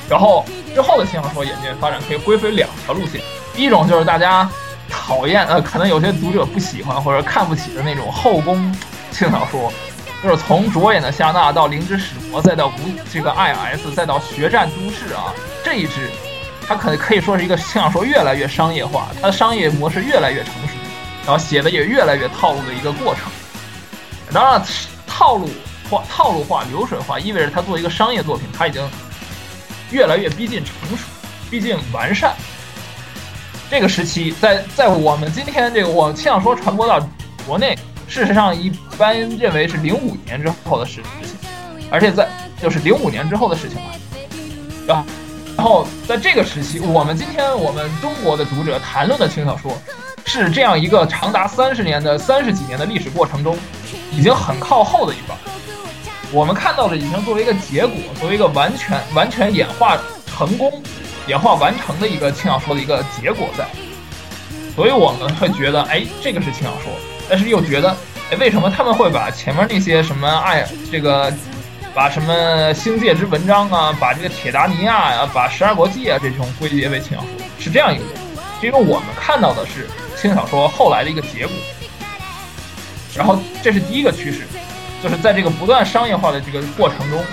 然后之后的轻小说演变发展可以归为两条路线，一种就是大家讨厌呃，可能有些读者不喜欢或者看不起的那种后宫轻小说。就是从着眼的夏娜到灵之使魔，再到无这个 I S，再到决战都市啊，这一支，它可可以说是一个轻小说越来越商业化，它的商业模式越来越成熟，然后写的也越来越套路的一个过程。当然，套路化、套路化、流水化，意味着它作为一个商业作品，它已经越来越逼近成熟，逼近完善。这个时期，在在我们今天这个我轻小说传播到国内。事实上，一般认为是零五年之后的事情，而且在就是零五年之后的事情了。啊，然后在这个时期，我们今天我们中国的读者谈论的轻小说，是这样一个长达三十年的三十几年的历史过程中，已经很靠后的一半。我们看到的已经作为一个结果，作为一个完全完全演化成功、演化完成的一个轻小说的一个结果在。所以我们会觉得，哎，这个是轻小说，但是又觉得，哎，为什么他们会把前面那些什么爱这个，把什么星界之文章啊，把这个铁达尼亚呀，把十二国记啊这种归结为轻小说，是这样一个原因。因为我们看到的是轻小说后来的一个结果。然后这是第一个趋势，就是在这个不断商业化的这个过程中，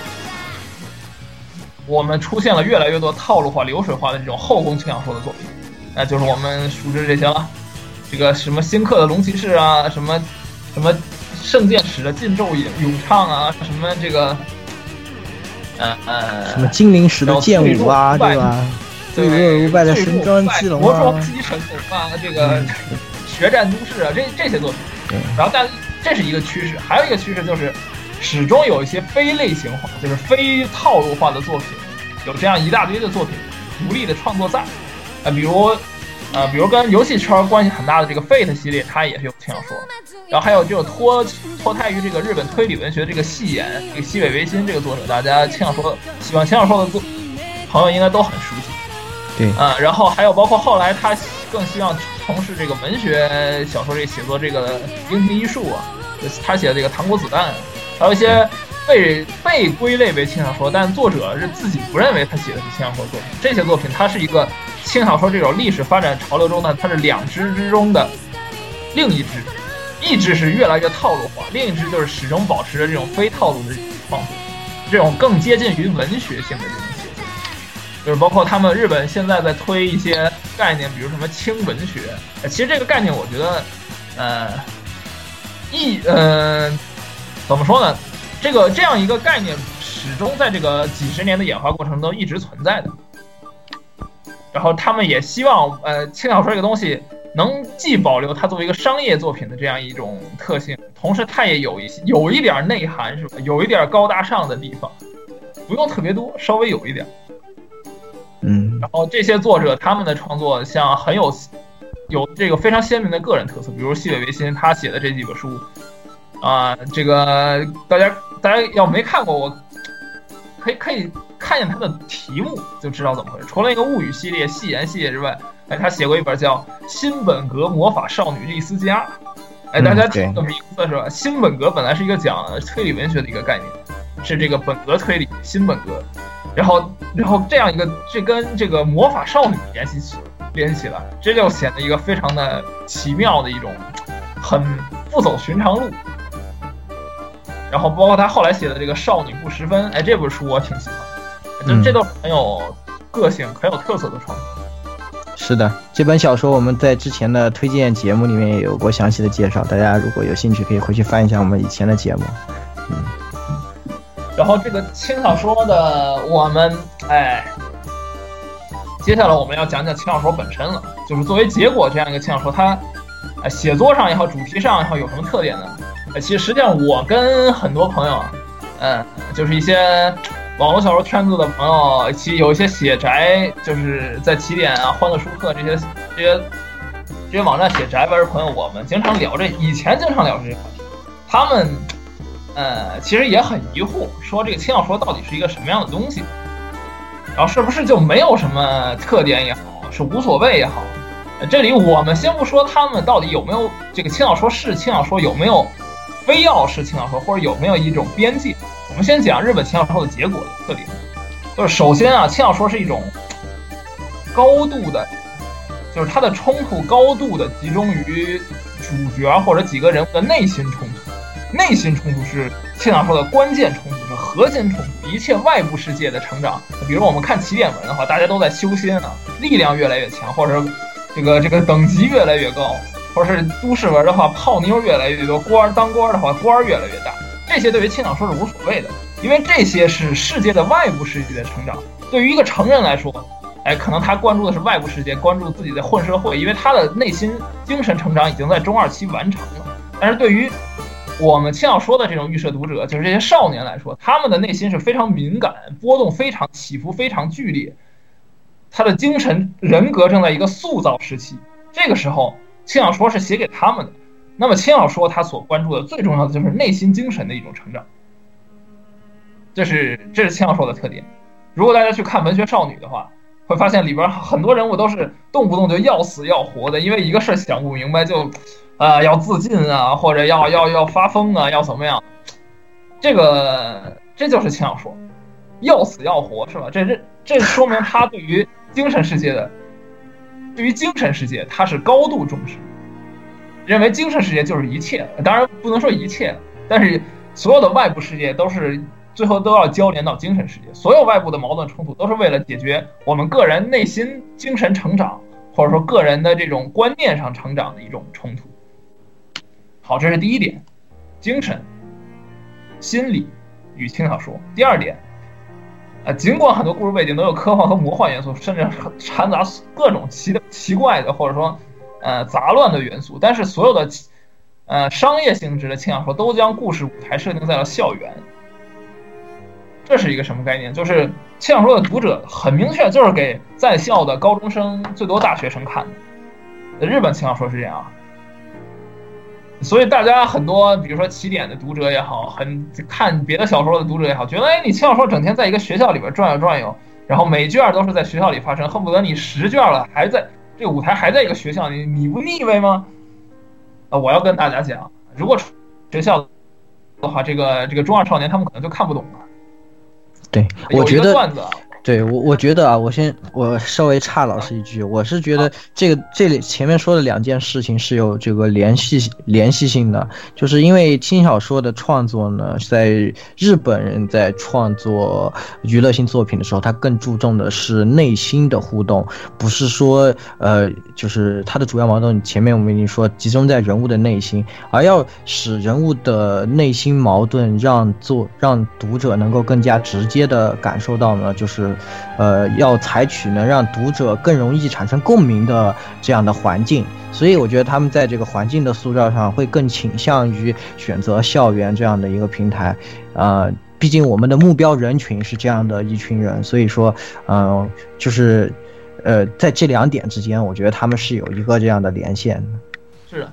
我们出现了越来越多套路化、流水化的这种后宫轻小说的作品。那就是我们熟知这些了，这个什么新刻的龙骑士啊，什么什么圣剑使的禁咒咏咏唱啊，什么这个呃呃什么精灵使的剑舞啊，对吧？罪恶无败的神装基龙啊，魔装机神啊，这个 决战都市啊，这这些作品。然后，但这是一个趋势，还有一个趋势就是，始终有一些非类型化，就是非套路化的作品，有这样一大堆的作品，独立的创作在。呃，比如，呃，比如跟游戏圈关系很大的这个 Fate 系列，它也是有轻小说。然后还有这个脱脱胎于这个日本推理文学这个戏言这个西北维新这个作者，大家轻小说喜欢轻小说的作朋友应该都很熟悉。对，啊，然后还有包括后来他更希望从事这个文学小说这写作这个英庭一术啊，他写的这个《糖果子弹》，还有一些。被被归类为轻小说，但作者是自己不认为他写的是轻小说作品。这些作品，它是一个轻小说这种历史发展潮流中呢，它是两支之中的另一支，一支是越来越套路化，另一支就是始终保持着这种非套路的创作，这种更接近于文学性的这种写作。就是包括他们日本现在在推一些概念，比如什么轻文学。其实这个概念，我觉得，呃，一嗯，怎么说呢？这个这样一个概念始终在这个几十年的演化过程中一直存在的，然后他们也希望，呃，轻小说这个东西能既保留它作为一个商业作品的这样一种特性，同时它也有一些有一点内涵，是吧？有一点高大上的地方，不用特别多，稍微有一点。嗯。然后这些作者他们的创作像很有有这个非常鲜明的个人特色，比如西尾维新他写的这几本书。啊，这个大家大家要没看过，我可以可以看见它的题目就知道怎么回事。除了那个物语系列、戏言系列之外，哎，他写过一本叫《新本格魔法少女丽丝佳》。哎，大家听个名字是吧？新本格本来是一个讲推理文学的一个概念，是这个本格推理，新本格。然后然后这样一个，这跟这个魔法少女联系起联系起来，这就显得一个非常的奇妙的一种，很不走寻常路。然后包括他后来写的这个《少女不十分》，哎，这本书我挺喜欢，就这都很有个性、很有特色的创作。是的，这本小说我们在之前的推荐节目里面也有过详细的介绍，大家如果有兴趣可以回去翻一下我们以前的节目。嗯。然后这个轻小说的我们，哎，接下来我们要讲讲轻小说本身了，就是作为结果这样一个轻小说，它，哎，写作上也好，主题上也好，有什么特点呢？其实实际上，我跟很多朋友，嗯，就是一些网络小说圈子的朋友，其实有一些写宅，就是在起点啊、欢乐书客这些这些这些网站写宅文的朋友，我们经常聊这，以前经常聊这些话题。他们，呃，其实也很疑惑，说这个轻小说到底是一个什么样的东西？然后是不是就没有什么特点也好，是无所谓也好？这里我们先不说他们到底有没有这个轻小说是轻小说有没有？非要是轻小说，或者有没有一种边界？我们先讲日本轻小说的结果的特点，就是首先啊，轻小说是一种高度的，就是它的冲突高度的集中于主角或者几个人物的内心冲突，内心冲突是轻小说的关键冲突，是核心冲突，一切外部世界的成长。比如我们看起点文的话，大家都在修仙啊，力量越来越强，或者这个这个等级越来越高。或者是都市文的话，泡妞越来越多；官当官的话，官越来越大。这些对于青鸟说是无所谓的，因为这些是世界的外部世界的成长。对于一个成人来说，哎，可能他关注的是外部世界，关注自己的混社会，因为他的内心精神成长已经在中二期完成了。但是对于我们青鸟说的这种预设读者，就是这些少年来说，他们的内心是非常敏感，波动非常起伏非常剧烈，他的精神人格正在一个塑造时期。这个时候。轻小说是写给他们的，那么轻小说它所关注的最重要的就是内心精神的一种成长，这是这是轻小说的特点。如果大家去看文学少女的话，会发现里边很多人物都是动不动就要死要活的，因为一个事儿想不明白就，呃，要自尽啊，或者要要要发疯啊，要怎么样？这个这就是轻小说，要死要活是吧？这这这说明他对于精神世界的，对于精神世界他是高度重视，认为精神世界就是一切。当然不能说一切，但是所有的外部世界都是。最后都要交连到精神世界，所有外部的矛盾冲突都是为了解决我们个人内心精神成长，或者说个人的这种观念上成长的一种冲突。好，这是第一点，精神、心理与轻小说。第二点，啊，尽管很多故事背景都有科幻和魔幻元素，甚至掺杂各种奇的奇怪的或者说呃杂乱的元素，但是所有的呃商业性质的轻小说都将故事舞台设定在了校园。这是一个什么概念？就是轻小说的读者很明确，就是给在校的高中生、最多大学生看的。日本轻小说是这样，所以大家很多，比如说起点的读者也好，很看别的小说的读者也好，觉得哎，你轻小说整天在一个学校里边转悠转悠，然后每卷都是在学校里发生，恨不得你十卷了还在这个舞台还在一个学校，你你不腻歪吗？啊，我要跟大家讲，如果学校的话，这个这个中二少年他们可能就看不懂了。对，我觉得。对我，我觉得啊，我先我稍微差老师一句，我是觉得这个这里前面说的两件事情是有这个联系联系性的，就是因为轻小说的创作呢，在日本人在创作娱乐性作品的时候，他更注重的是内心的互动，不是说呃，就是他的主要矛盾前面我们已经说集中在人物的内心，而要使人物的内心矛盾让作让读者能够更加直接的感受到呢，就是。呃，要采取能让读者更容易产生共鸣的这样的环境，所以我觉得他们在这个环境的塑造上会更倾向于选择校园这样的一个平台。呃，毕竟我们的目标人群是这样的一群人，所以说，嗯，就是，呃，在这两点之间，我觉得他们是有一个这样的连线。是的，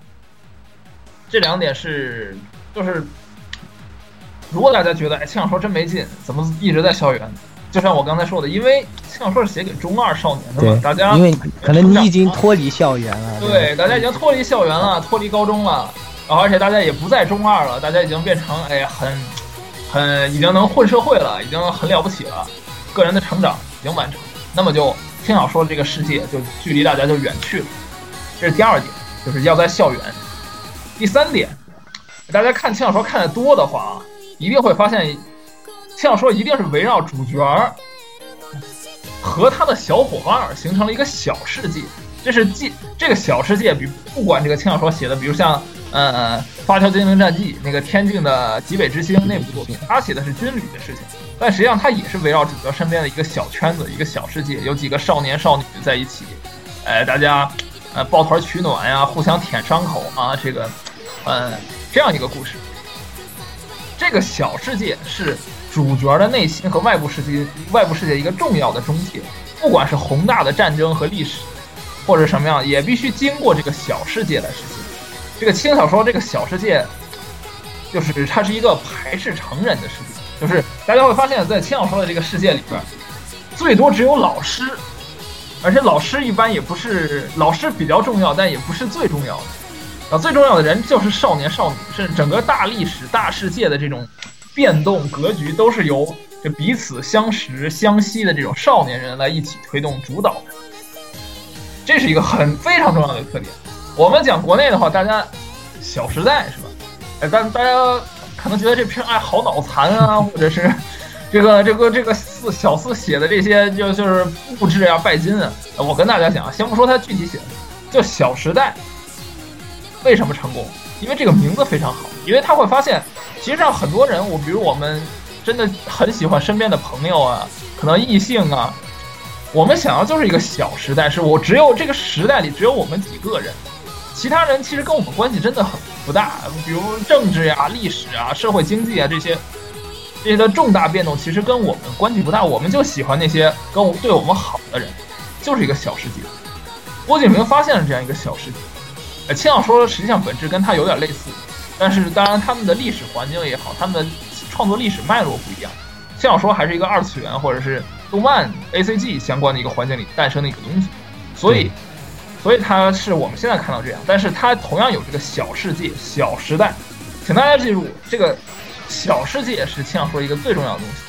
这两点是，就是，如果大家觉得哎，轻小说真没劲，怎么一直在校园？就像我刚才说的，因为轻小说是写给中二少年的嘛，大家因为可能你已经脱离校园了，对，大家已经脱离校园了，脱离高中了，然后而且大家也不在中二了，大家已经变成哎很很已经能混社会了，已经很了不起了，个人的成长已经完成，那么就轻小说的这个世界就距离大家就远去了，这是第二点，就是要在校园。第三点，大家看轻小说看的多的话啊，一定会发现。轻小说一定是围绕主角儿和他的小伙伴儿形成了一个小世界，这是既这个小世界比不管这个轻小说写的，比如像呃《发条精灵战记》那个天境的极北之星那部作品，他写的是军旅的事情，但实际上他也是围绕主角身边的一个小圈子、一个小世界，有几个少年少女在一起，哎，大家呃抱团取暖呀，互相舔伤口啊，这个呃这样一个故事。这个小世界是。主角的内心和外部世界，外部世界一个重要的中介，不管是宏大的战争和历史，或者什么样，也必须经过这个小世界来实现。这个轻小说这个小世界，就是它是一个排斥成人的世界，就是大家会发现，在轻小说的这个世界里边，最多只有老师，而且老师一般也不是老师比较重要，但也不是最重要的。啊，最重要的人就是少年少女，是整个大历史大世界的这种。变动格局都是由这彼此相识相惜的这种少年人来一起推动主导的，这是一个很非常重要的特点。我们讲国内的话，大家《小时代》是吧？哎，但大家可能觉得这片哎好脑残啊，或者是这个这个这个四小四写的这些就就是物质啊拜金啊。我跟大家讲，先不说他具体写的，就《小时代》为什么成功？因为这个名字非常好，因为他会发现。其实上很多人，我比如我们真的很喜欢身边的朋友啊，可能异性啊，我们想要就是一个小时代，是我只有这个时代里只有我们几个人，其他人其实跟我们关系真的很不大。比如政治呀、历史啊、社会经济啊这些这些的重大变动，其实跟我们关系不大。我们就喜欢那些跟我对我们好的人，就是一个小世界。郭敬明发现了这样一个小世界，呃，轻小说实际上本质跟他有点类似，但是当然他们的历史环境也好，他们的创作历史脉络不一样。轻小说还是一个二次元或者是动漫 A C G 相关的一个环境里诞生的一个东西，所以，所以它是我们现在看到这样，但是它同样有这个小世界、小时代，请大家记住，这个小世界是轻小说一个最重要的东西。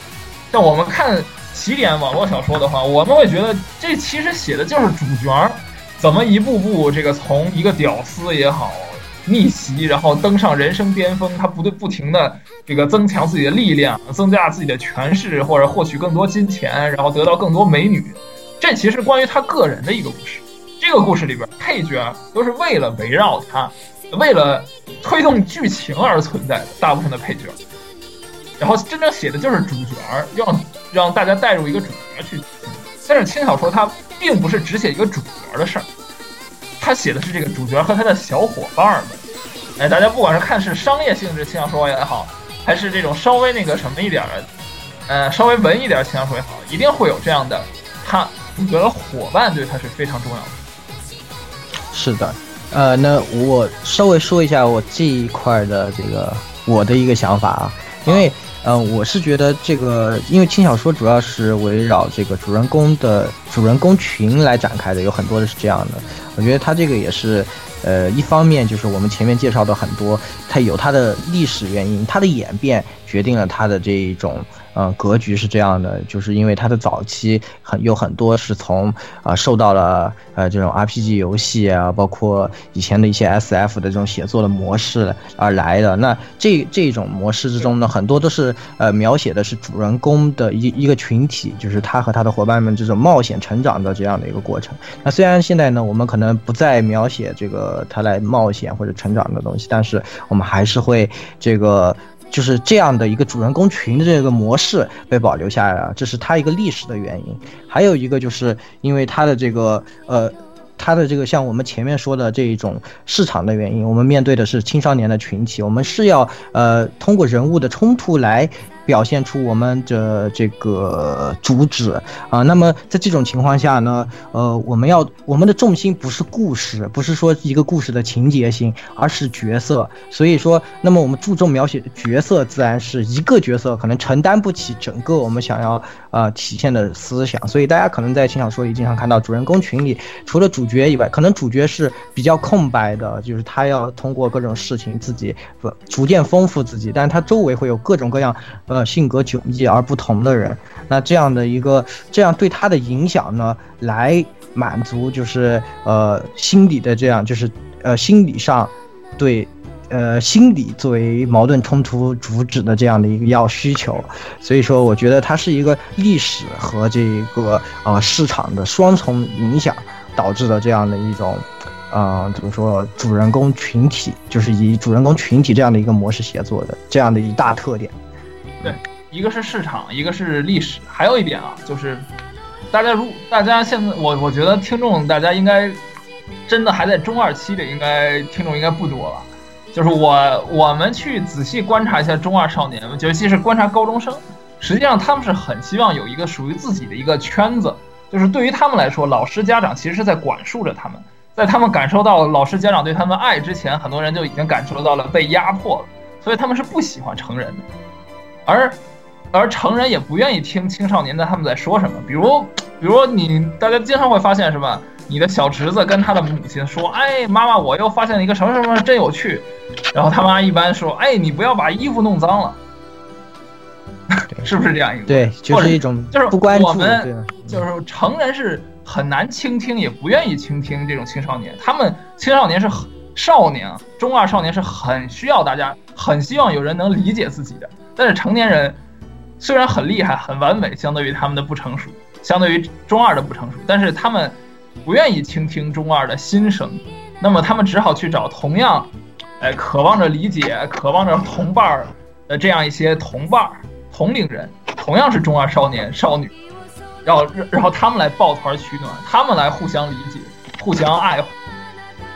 像我们看起点网络小说的话，我们会觉得这其实写的就是主角怎么一步步这个从一个屌丝也好。逆袭，然后登上人生巅峰，他不对不停的这个增强自己的力量，增加自己的权势，或者获取更多金钱，然后得到更多美女。这其实关于他个人的一个故事。这个故事里边，配角都是为了围绕他，为了推动剧情而存在的，大部分的配角。然后真正写的就是主角，让让大家带入一个主角去。但是轻小说它并不是只写一个主角的事儿。他写的是这个主角和他的小伙伴们，哎，大家不管是看是商业性质轻小说也好，还是这种稍微那个什么一点的，呃，稍微文艺一点轻小说也好，一定会有这样的，他主角的伙伴对他是非常重要的。是的，呃，那我稍微说一下我这一块的这个我的一个想法啊，因为。嗯，我是觉得这个，因为轻小说主要是围绕这个主人公的主人公群来展开的，有很多的是这样的。我觉得它这个也是，呃，一方面就是我们前面介绍的很多，它有它的历史原因，它的演变决定了它的这一种。呃，格局是这样的，就是因为它的早期很有很多是从啊受到了呃这种 RPG 游戏啊，包括以前的一些 SF 的这种写作的模式而来的。那这这种模式之中呢，很多都是呃描写的是主人公的一一个群体，就是他和他的伙伴们这种冒险成长的这样的一个过程。那虽然现在呢，我们可能不再描写这个他来冒险或者成长的东西，但是我们还是会这个。就是这样的一个主人公群的这个模式被保留下来了，这是它一个历史的原因。还有一个就是因为它的这个呃，它的这个像我们前面说的这一种市场的原因，我们面对的是青少年的群体，我们是要呃通过人物的冲突来。表现出我们的这个主旨啊，那么在这种情况下呢，呃，我们要我们的重心不是故事，不是说一个故事的情节性，而是角色。所以说，那么我们注重描写角色，自然是一个角色可能承担不起整个我们想要呃体现的思想。所以大家可能在轻小说里经常看到主人公群里，除了主角以外，可能主角是比较空白的，就是他要通过各种事情自己逐渐丰富自己，但是他周围会有各种各样。呃，性格迥异而不同的人，那这样的一个，这样对他的影响呢，来满足就是呃心理的这样，就是呃心理上对呃心理作为矛盾冲突主旨的这样的一个要需求，所以说我觉得它是一个历史和这个呃市场的双重影响导致的这样的一种。啊，怎么说？主人公群体就是以主人公群体这样的一个模式写作的，这样的一大特点。对，一个是市场，一个是历史，还有一点啊，就是大家如大家现在，我我觉得听众大家应该真的还在中二期的，应该听众应该不多了。就是我我们去仔细观察一下中二少年，尤其是观察高中生，实际上他们是很希望有一个属于自己的一个圈子。就是对于他们来说，老师家长其实是在管束着他们，在他们感受到老师家长对他们爱之前，很多人就已经感受到了被压迫了，所以他们是不喜欢成人的。而，而成人也不愿意听青少年的他们在说什么。比如，比如你大家经常会发现什么？你的小侄子跟他的母亲说：“哎，妈妈，我又发现了一个什么什么，真有趣。”然后他妈一般说：“哎，你不要把衣服弄脏了。”是不是这样一个？对，就是一种就是不关注。我们就是成人是很难倾听，也不愿意倾听这种青少年。他们青少年是少年啊，中二少年是很需要大家，很希望有人能理解自己的。但是成年人虽然很厉害、很完美，相对于他们的不成熟，相对于中二的不成熟，但是他们不愿意倾听中二的心声，那么他们只好去找同样，哎，渴望着理解、渴望着同伴儿的这样一些同伴儿、同龄人，同样是中二少年少女，然后然后他们来抱团取暖，他们来互相理解、互相爱护。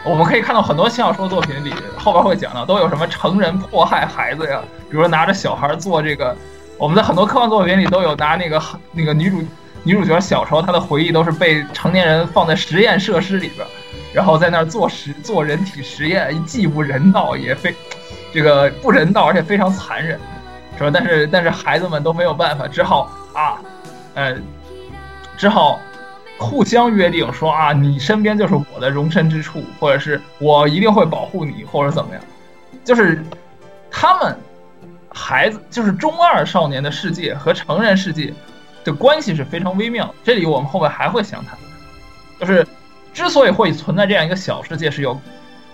我们可以看到很多轻小说作品里，后边会讲到都有什么成人迫害孩子呀，比如说拿着小孩做这个。我们在很多科幻作品里都有拿那个那个女主女主角小时候她的回忆都是被成年人放在实验设施里边，然后在那儿做实做人体实验，既不人道也非这个不人道，而且非常残忍，是吧？但是但是孩子们都没有办法，只好啊，呃，只好互相约定说啊，你身边就是我的容身之处，或者是我一定会保护你，或者怎么样，就是他们孩子就是中二少年的世界和成人世界的关系是非常微妙。这里我们后面还会详谈，就是之所以会存在这样一个小世界，是有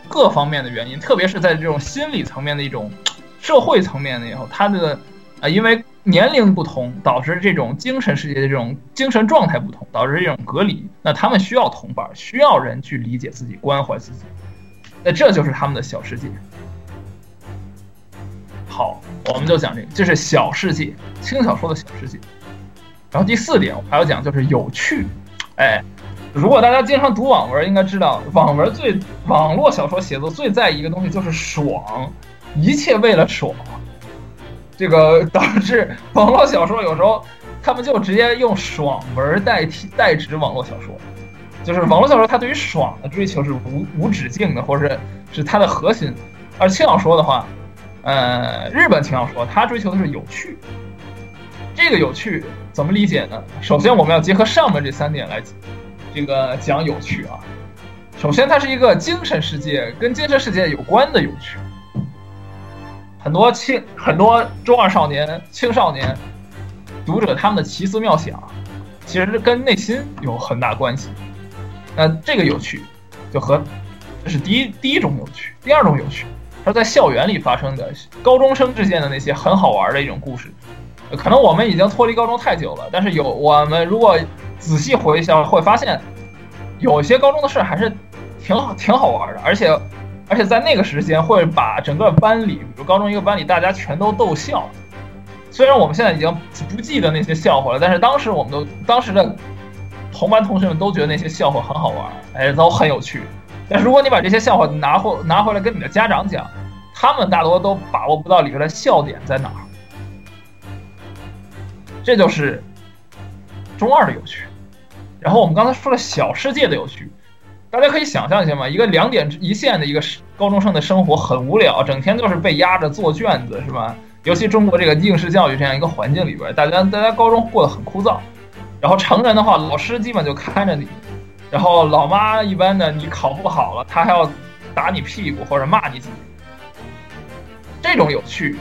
各方面的原因，特别是在这种心理层面的一种社会层面的以后，他的啊，因为年龄不同，导致这种精神世界的这种精神状态不同，导致这种隔离。那他们需要同伴，需要人去理解自己、关怀自己。那这就是他们的小世界。好，我们就讲这个，这是小世界，轻小说的小世界。然后第四点，我还要讲就是有趣。哎，如果大家经常读网文，应该知道网文最网络小说写作最在意一个东西就是爽，一切为了爽。这个导致网络小说有时候他们就直接用爽文代替代指网络小说，就是网络小说它对于爽的追求是无无止境的，或者是是它的核心。而轻小说的话，呃，日本轻小说它追求的是有趣。这个有趣怎么理解呢？首先我们要结合上面这三点来，这个讲有趣啊。首先它是一个精神世界，跟精神世界有关的有趣。很多青很多中二少年、青少年读者他们的奇思妙想，其实跟内心有很大关系。那这个有趣，就和这是第一第一种有趣。第二种有趣，它在校园里发生的高中生之间的那些很好玩的一种故事。可能我们已经脱离高中太久了，但是有我们如果仔细回想，会发现有些高中的事还是挺好挺好玩的，而且。而且在那个时间会把整个班里，比如高中一个班里，大家全都逗笑。虽然我们现在已经不记得那些笑话了，但是当时我们都当时的同班同学们都觉得那些笑话很好玩，哎，都很有趣。但是如果你把这些笑话拿回拿回来跟你的家长讲，他们大多都把握不到里边的笑点在哪儿。这就是中二的有趣。然后我们刚才说了小世界的有趣。大家可以想象一下嘛，一个两点一线的一个高中生的生活很无聊，整天就是被压着做卷子，是吧？尤其中国这个应试教育这样一个环境里边，大家大家高中过得很枯燥。然后成人的话，老师基本就看着你，然后老妈一般的你考不好了，他还要打你屁股或者骂你几句。这种有趣，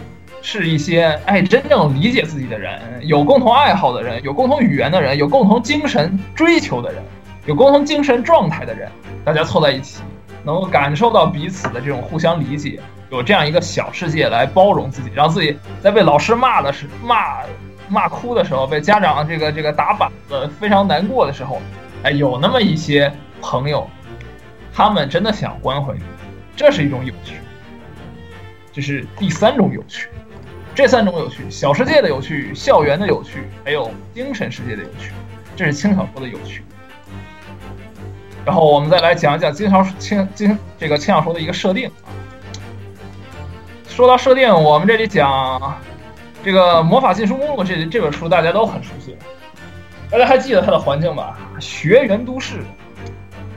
是一些哎真正理解自己的人，有共同爱好的人，有共同语言的人，有共同精神追求的人。有共同精神状态的人，大家凑在一起，能够感受到彼此的这种互相理解，有这样一个小世界来包容自己，让自己在被老师骂的时骂骂哭的时候，被家长这个这个打板子非常难过的时候，哎，有那么一些朋友，他们真的想关怀你，这是一种有趣，这是第三种有趣，这三种有趣：小世界的有趣、校园的有趣，还有精神世界的有趣，这是轻小说的有趣。然后我们再来讲一讲经常轻经这个轻小说的一个设定啊。说到设定，我们这里讲这个《魔法禁书目录》这这本书大家都很熟悉，大家还记得它的环境吧？学园都市。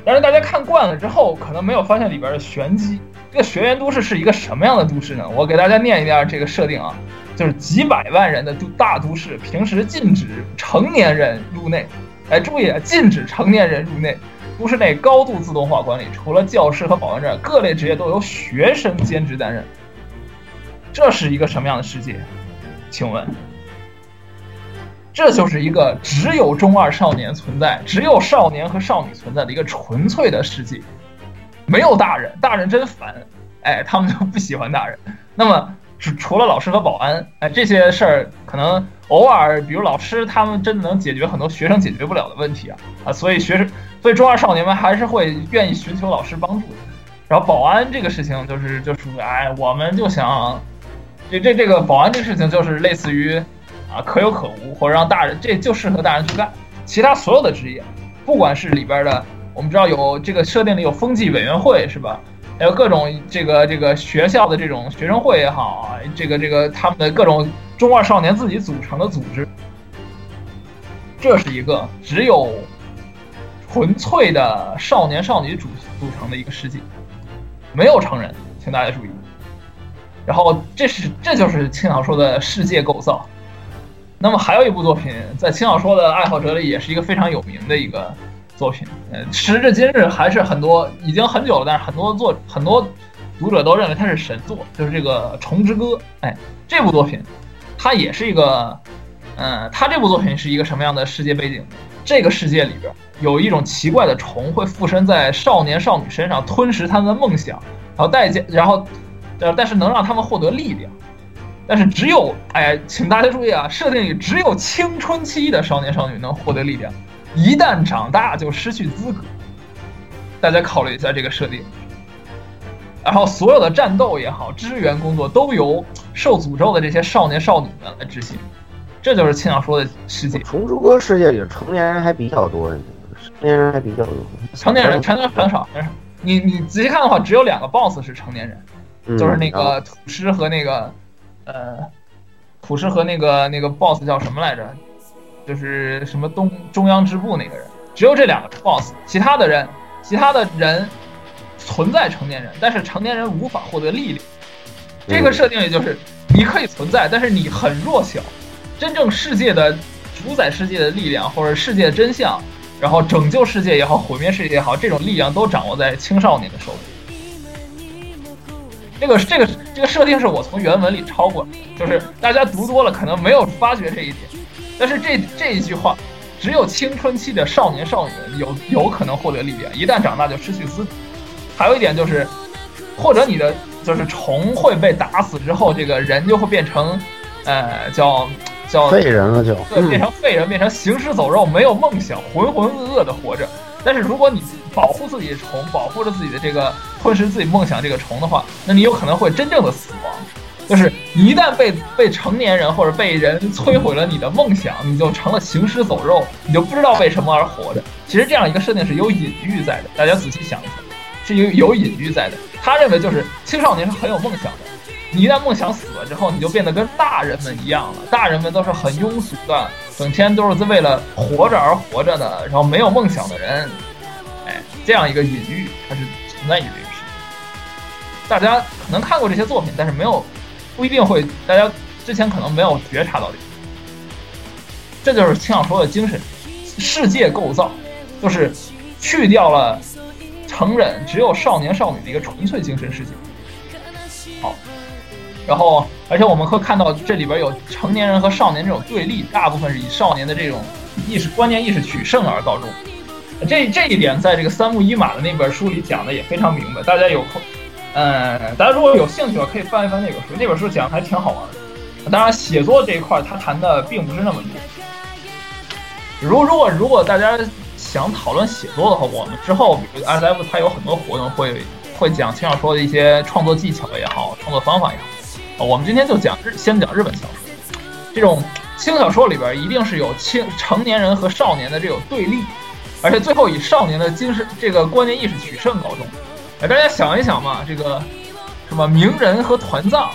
但是大家看惯了之后，可能没有发现里边的玄机。这个学员都市是一个什么样的都市呢？我给大家念一下这个设定啊，就是几百万人的都大都市，平时禁止成年人入内。哎，注意啊，禁止成年人入内。都市内高度自动化管理，除了教师和保安站，各类职业都由学生兼职担任。这是一个什么样的世界？请问，这就是一个只有中二少年存在，只有少年和少女存在的一个纯粹的世界，没有大人，大人真烦，哎，他们就不喜欢大人。那么，除除了老师和保安，哎，这些事儿可能偶尔，比如老师他们真的能解决很多学生解决不了的问题啊啊，所以学生。所以中二少年们还是会愿意寻求老师帮助的，然后保安这个事情就是就属于哎，我们就想，这这这个保安这个事情就是类似于啊可有可无，或者让大人这就适合大人去干。其他所有的职业，不管是里边的，我们知道有这个设定里有风纪委员会是吧？还有各种这个这个学校的这种学生会也好啊，这个这个他们的各种中二少年自己组成的组织，这是一个只有。纯粹的少年少女组组成的一个世界，没有成人，请大家注意。然后这是这就是青小说的世界构造。那么还有一部作品，在青小说的爱好者里也是一个非常有名的一个作品。呃，时至今日还是很多已经很久了，但是很多作很多读者都认为它是神作，就是这个《虫之歌》。哎，这部作品它也是一个，嗯，它这部作品是一个什么样的世界背景？这个世界里边有一种奇怪的虫会附身在少年少女身上，吞噬他们的梦想，然后代价，然后，呃，但是能让他们获得力量。但是只有哎，请大家注意啊，设定里只有青春期的少年少女能获得力量，一旦长大就失去资格。大家考虑一下这个设定。然后所有的战斗也好，支援工作都由受诅咒的这些少年少女们来执行。这就是青鸟说的世界。虫之歌世界里成年人还比较多，成年人还比较多。成年人成年人很少，很少。你你仔细看的话，只有两个 BOSS 是成年人，就是那个土师和那个。呃，土师和那个那个 boss 叫什么来着？就是什么东中央支部那个人，只有这两个 boss，其他的人，其他的人存在成年人，但是成年人无法获得力量。这个设定也就是你可以存在，但是你很弱小。真正世界的主宰世界的力量，或者世界的真相，然后拯救世界也好，毁灭世界也好，这种力量都掌握在青少年的手里。这个这个这个设定是我从原文里抄过，就是大家读多了可能没有发觉这一点，但是这这一句话，只有青春期的少年少女有有可能获得力量，一旦长大就失去资格。还有一点就是，或者你的就是虫会被打死之后，这个人就会变成，呃，叫叫废人了，就对，变成废人，变成行尸走肉，没有梦想，浑浑噩噩的活着。但是如果你保护自己的虫，保护着自己的这个吞噬自己梦想这个虫的话，那你有可能会真正的死亡。就是一旦被被成年人或者被人摧毁了你的梦想，你就成了行尸走肉，你就不知道为什么而活着。其实这样一个设定是有隐喻在的，大家仔细想一想，是有有隐喻在的。他认为就是青少年是很有梦想的，你一旦梦想死了之后，你就变得跟大人们一样了。大人们都是很庸俗的。整天都是为了活着而活着的，然后没有梦想的人，哎，这样一个隐喻，它是存在于这个世界。大家可能看过这些作品，但是没有不一定会，大家之前可能没有觉察到这个。这就是轻小说的精神，世界构造，就是去掉了成人，只有少年少女的一个纯粹精神世界。好。然后，而且我们会看到这里边有成年人和少年这种对立，大部分是以少年的这种意识、观念、意识取胜而告终。这这一点在这个三木一马的那本书里讲的也非常明白。大家有空，嗯，大家如果有兴趣的话，可以翻一翻那本书。那本书讲的还挺好玩的。当然，写作这一块他谈的并不是那么多。如如果如果大家想讨论写作的话，我们之后比如 S F 它有很多活动会会讲轻小说的一些创作技巧也好，创作方法也好。我们今天就讲日，先讲日本小说。这种轻小说里边一定是有青成年人和少年的这种对立，而且最后以少年的精神这个观念意识取胜告终。哎，大家想一想嘛，这个什么鸣人和团藏，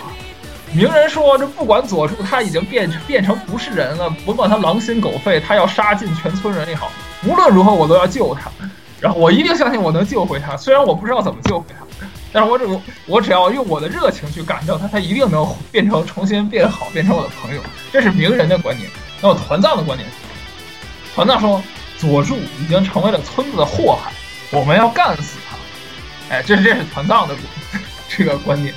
鸣人说这不管佐助他已经变变成不是人了，甭管他狼心狗肺，他要杀尽全村人也好，无论如何我都要救他，然后我一定相信我能救回他，虽然我不知道怎么救回他。但是我只我只要用我的热情去感召他，他一定能变成重新变好，变成我的朋友。这是鸣人的观点。那么团藏的观点，团藏说佐助已经成为了村子的祸害，我们要干死。哎，这这是团藏的 这个观点。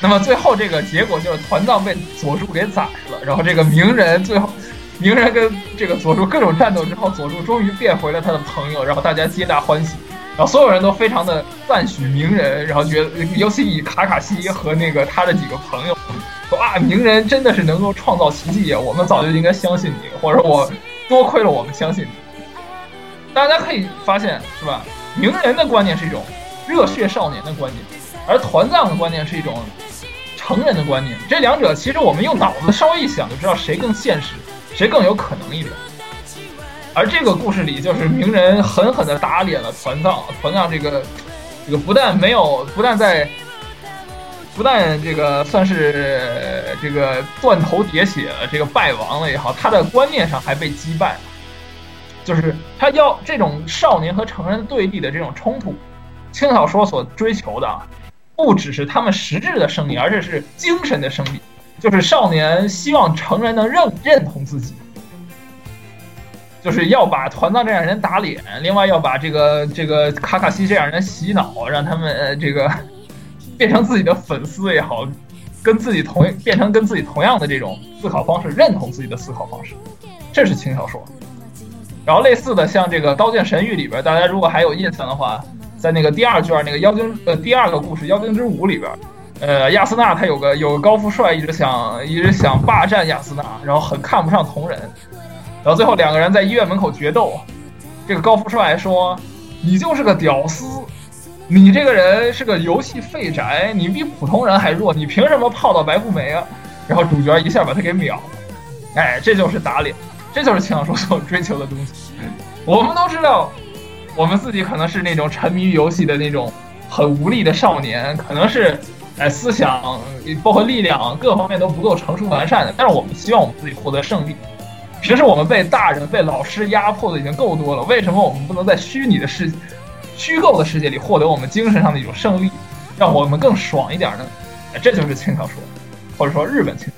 那么最后这个结果就是团藏被佐助给宰了，然后这个鸣人最后鸣人跟这个佐助各种战斗之后，佐助终于变回了他的朋友，然后大家皆大欢喜。然后所有人都非常的赞许鸣人，然后觉得，尤其以卡卡西和那个他的几个朋友说啊，鸣人真的是能够创造奇迹啊！我们早就应该相信你，或者我多亏了我们相信你。大家可以发现，是吧？鸣人的观念是一种热血少年的观念，而团藏的观念是一种成人的观念。这两者其实我们用脑子稍微一想就知道谁更现实，谁更有可能一点。而这个故事里，就是鸣人狠狠地打脸了团藏。团藏这个，这个不但没有，不但在，不但这个算是这个断头喋血了，这个败亡了也好，他的观念上还被击败了。就是他要这种少年和成人对立的这种冲突，轻小说所追求的，不只是他们实质的胜利，而且是精神的胜利。就是少年希望成人能认认同自己，就是要把团藏这样人打脸，另外要把这个这个卡卡西这样人洗脑，让他们呃这个 变成自己的粉丝也好，跟自己同变成跟自己同样的这种思考方式，认同自己的思考方式，这是轻小说。然后类似的，像这个《刀剑神域》里边，大家如果还有印象的话，在那个第二卷那个妖精呃第二个故事《妖精之舞》里边。呃，亚斯娜他有个有个高富帅，一直想一直想霸占亚斯娜，然后很看不上同人，然后最后两个人在医院门口决斗。这个高富帅说：“你就是个屌丝，你这个人是个游戏废宅，你比普通人还弱，你凭什么泡到白富美啊？”然后主角一下把他给秒了。哎，这就是打脸，这就是轻小说所追求的东西。我们都知道，我们自己可能是那种沉迷于游戏的那种很无力的少年，可能是。哎，思想包括力量各方面都不够成熟完善的，但是我们希望我们自己获得胜利。平时我们被大人、被老师压迫的已经够多了，为什么我们不能在虚拟的世、虚构的世界里获得我们精神上的一种胜利，让我们更爽一点呢？哎，这就是轻小说，或者说日本轻。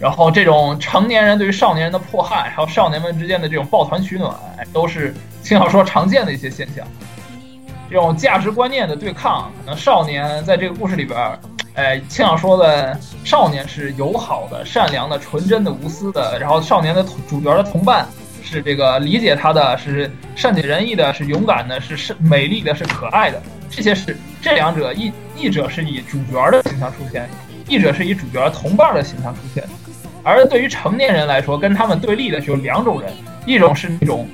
然后这种成年人对于少年人的迫害，还有少年们之间的这种抱团取暖，都是轻小说常见的一些现象。这种价值观念的对抗，可能少年在这个故事里边，哎，轻小说的少年是友好的、善良的、纯真的、无私的，然后少年的主角的同伴是这个理解他的，是善解人意的，是勇敢的，是是美丽的，是可爱的。这些是这两者，一一者是以主角的形象出现，一者是以主角同伴的形象出现。而对于成年人来说，跟他们对立的有两种人，一种是那种。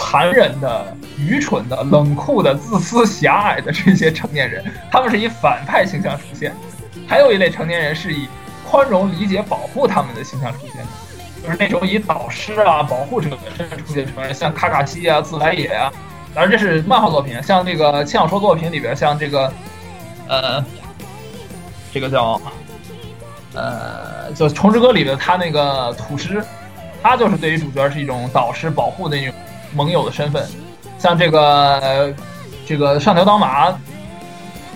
残忍的、愚蠢的、冷酷的、自私狭隘的这些成年人，他们是以反派形象出现；还有一类成年人是以宽容、理解、保护他们的形象出现，就是那种以导师啊、保护者的身份出现成员，像卡卡西啊、自来也啊。当然，这是漫画作品，像这个轻小说作品里边，像这个，呃，这个叫，呃，就《虫之歌》里的他那个土师，他就是对于主角是一种导师、保护的那种。盟友的身份，像这个这个上条当马，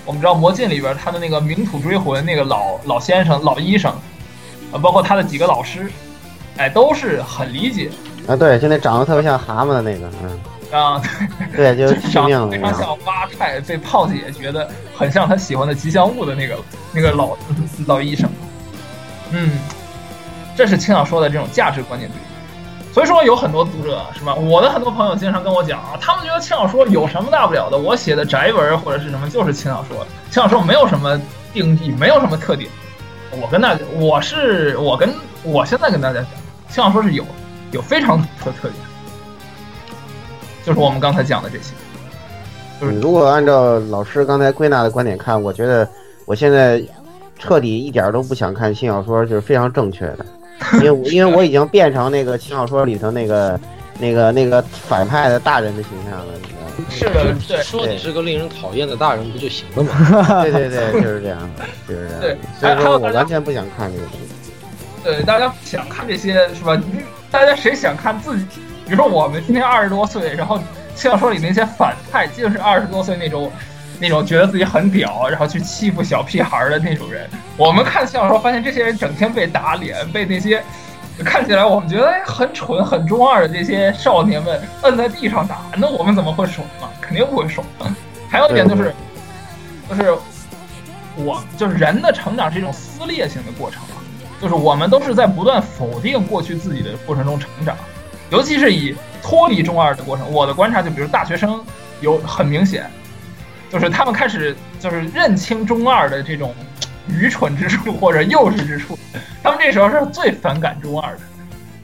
我们知道魔镜里边他的那个冥土追魂那个老老先生老医生，啊，包括他的几个老师，哎，都是很理解啊。对，就那长得特别像蛤蟆的那个，嗯啊，对，就长得非常像蛙太，被炮姐觉得很像他喜欢的吉祥物的那个那个老老医生。嗯，这是青鸟说的这种价值观念对。所以说有很多读者是吧？我的很多朋友经常跟我讲啊，他们觉得轻小说有什么大不了的？我写的宅文或者是什么就是轻小说，轻小说没有什么定义，没有什么特点。我跟大家，我是我跟我现在跟大家讲，轻小说是有有非常特特点，就是我们刚才讲的这些。就是如果按照老师刚才归纳的观点看，我觉得我现在彻底一点都不想看轻小说，就是非常正确的。因为因为我已经变成那个轻小说里头那个那个那个反派的大人的形象了，你知道吗？是的，对，说你是个令人讨厌的大人不就行了吗？对对对，就是这样的，就是这样。对，所以说我完全不想看这个东西。对，大家想看这些是吧？大家谁想看自己？比如说我们今天二十多岁，然后轻小说里那些反派竟是二十多岁那种。那种觉得自己很屌，然后去欺负小屁孩的那种人，我们看笑的时候发现这些人整天被打脸，被那些看起来我们觉得很蠢、很中二的这些少年们摁在地上打，那我们怎么会爽呢？肯定不会爽。还有一点就是，就是我就是人的成长是一种撕裂性的过程啊，就是我们都是在不断否定过去自己的过程中成长，尤其是以脱离中二的过程。我的观察就比如大学生有很明显。就是他们开始就是认清中二的这种愚蠢之处或者幼稚之处，他们这时候是最反感中二的，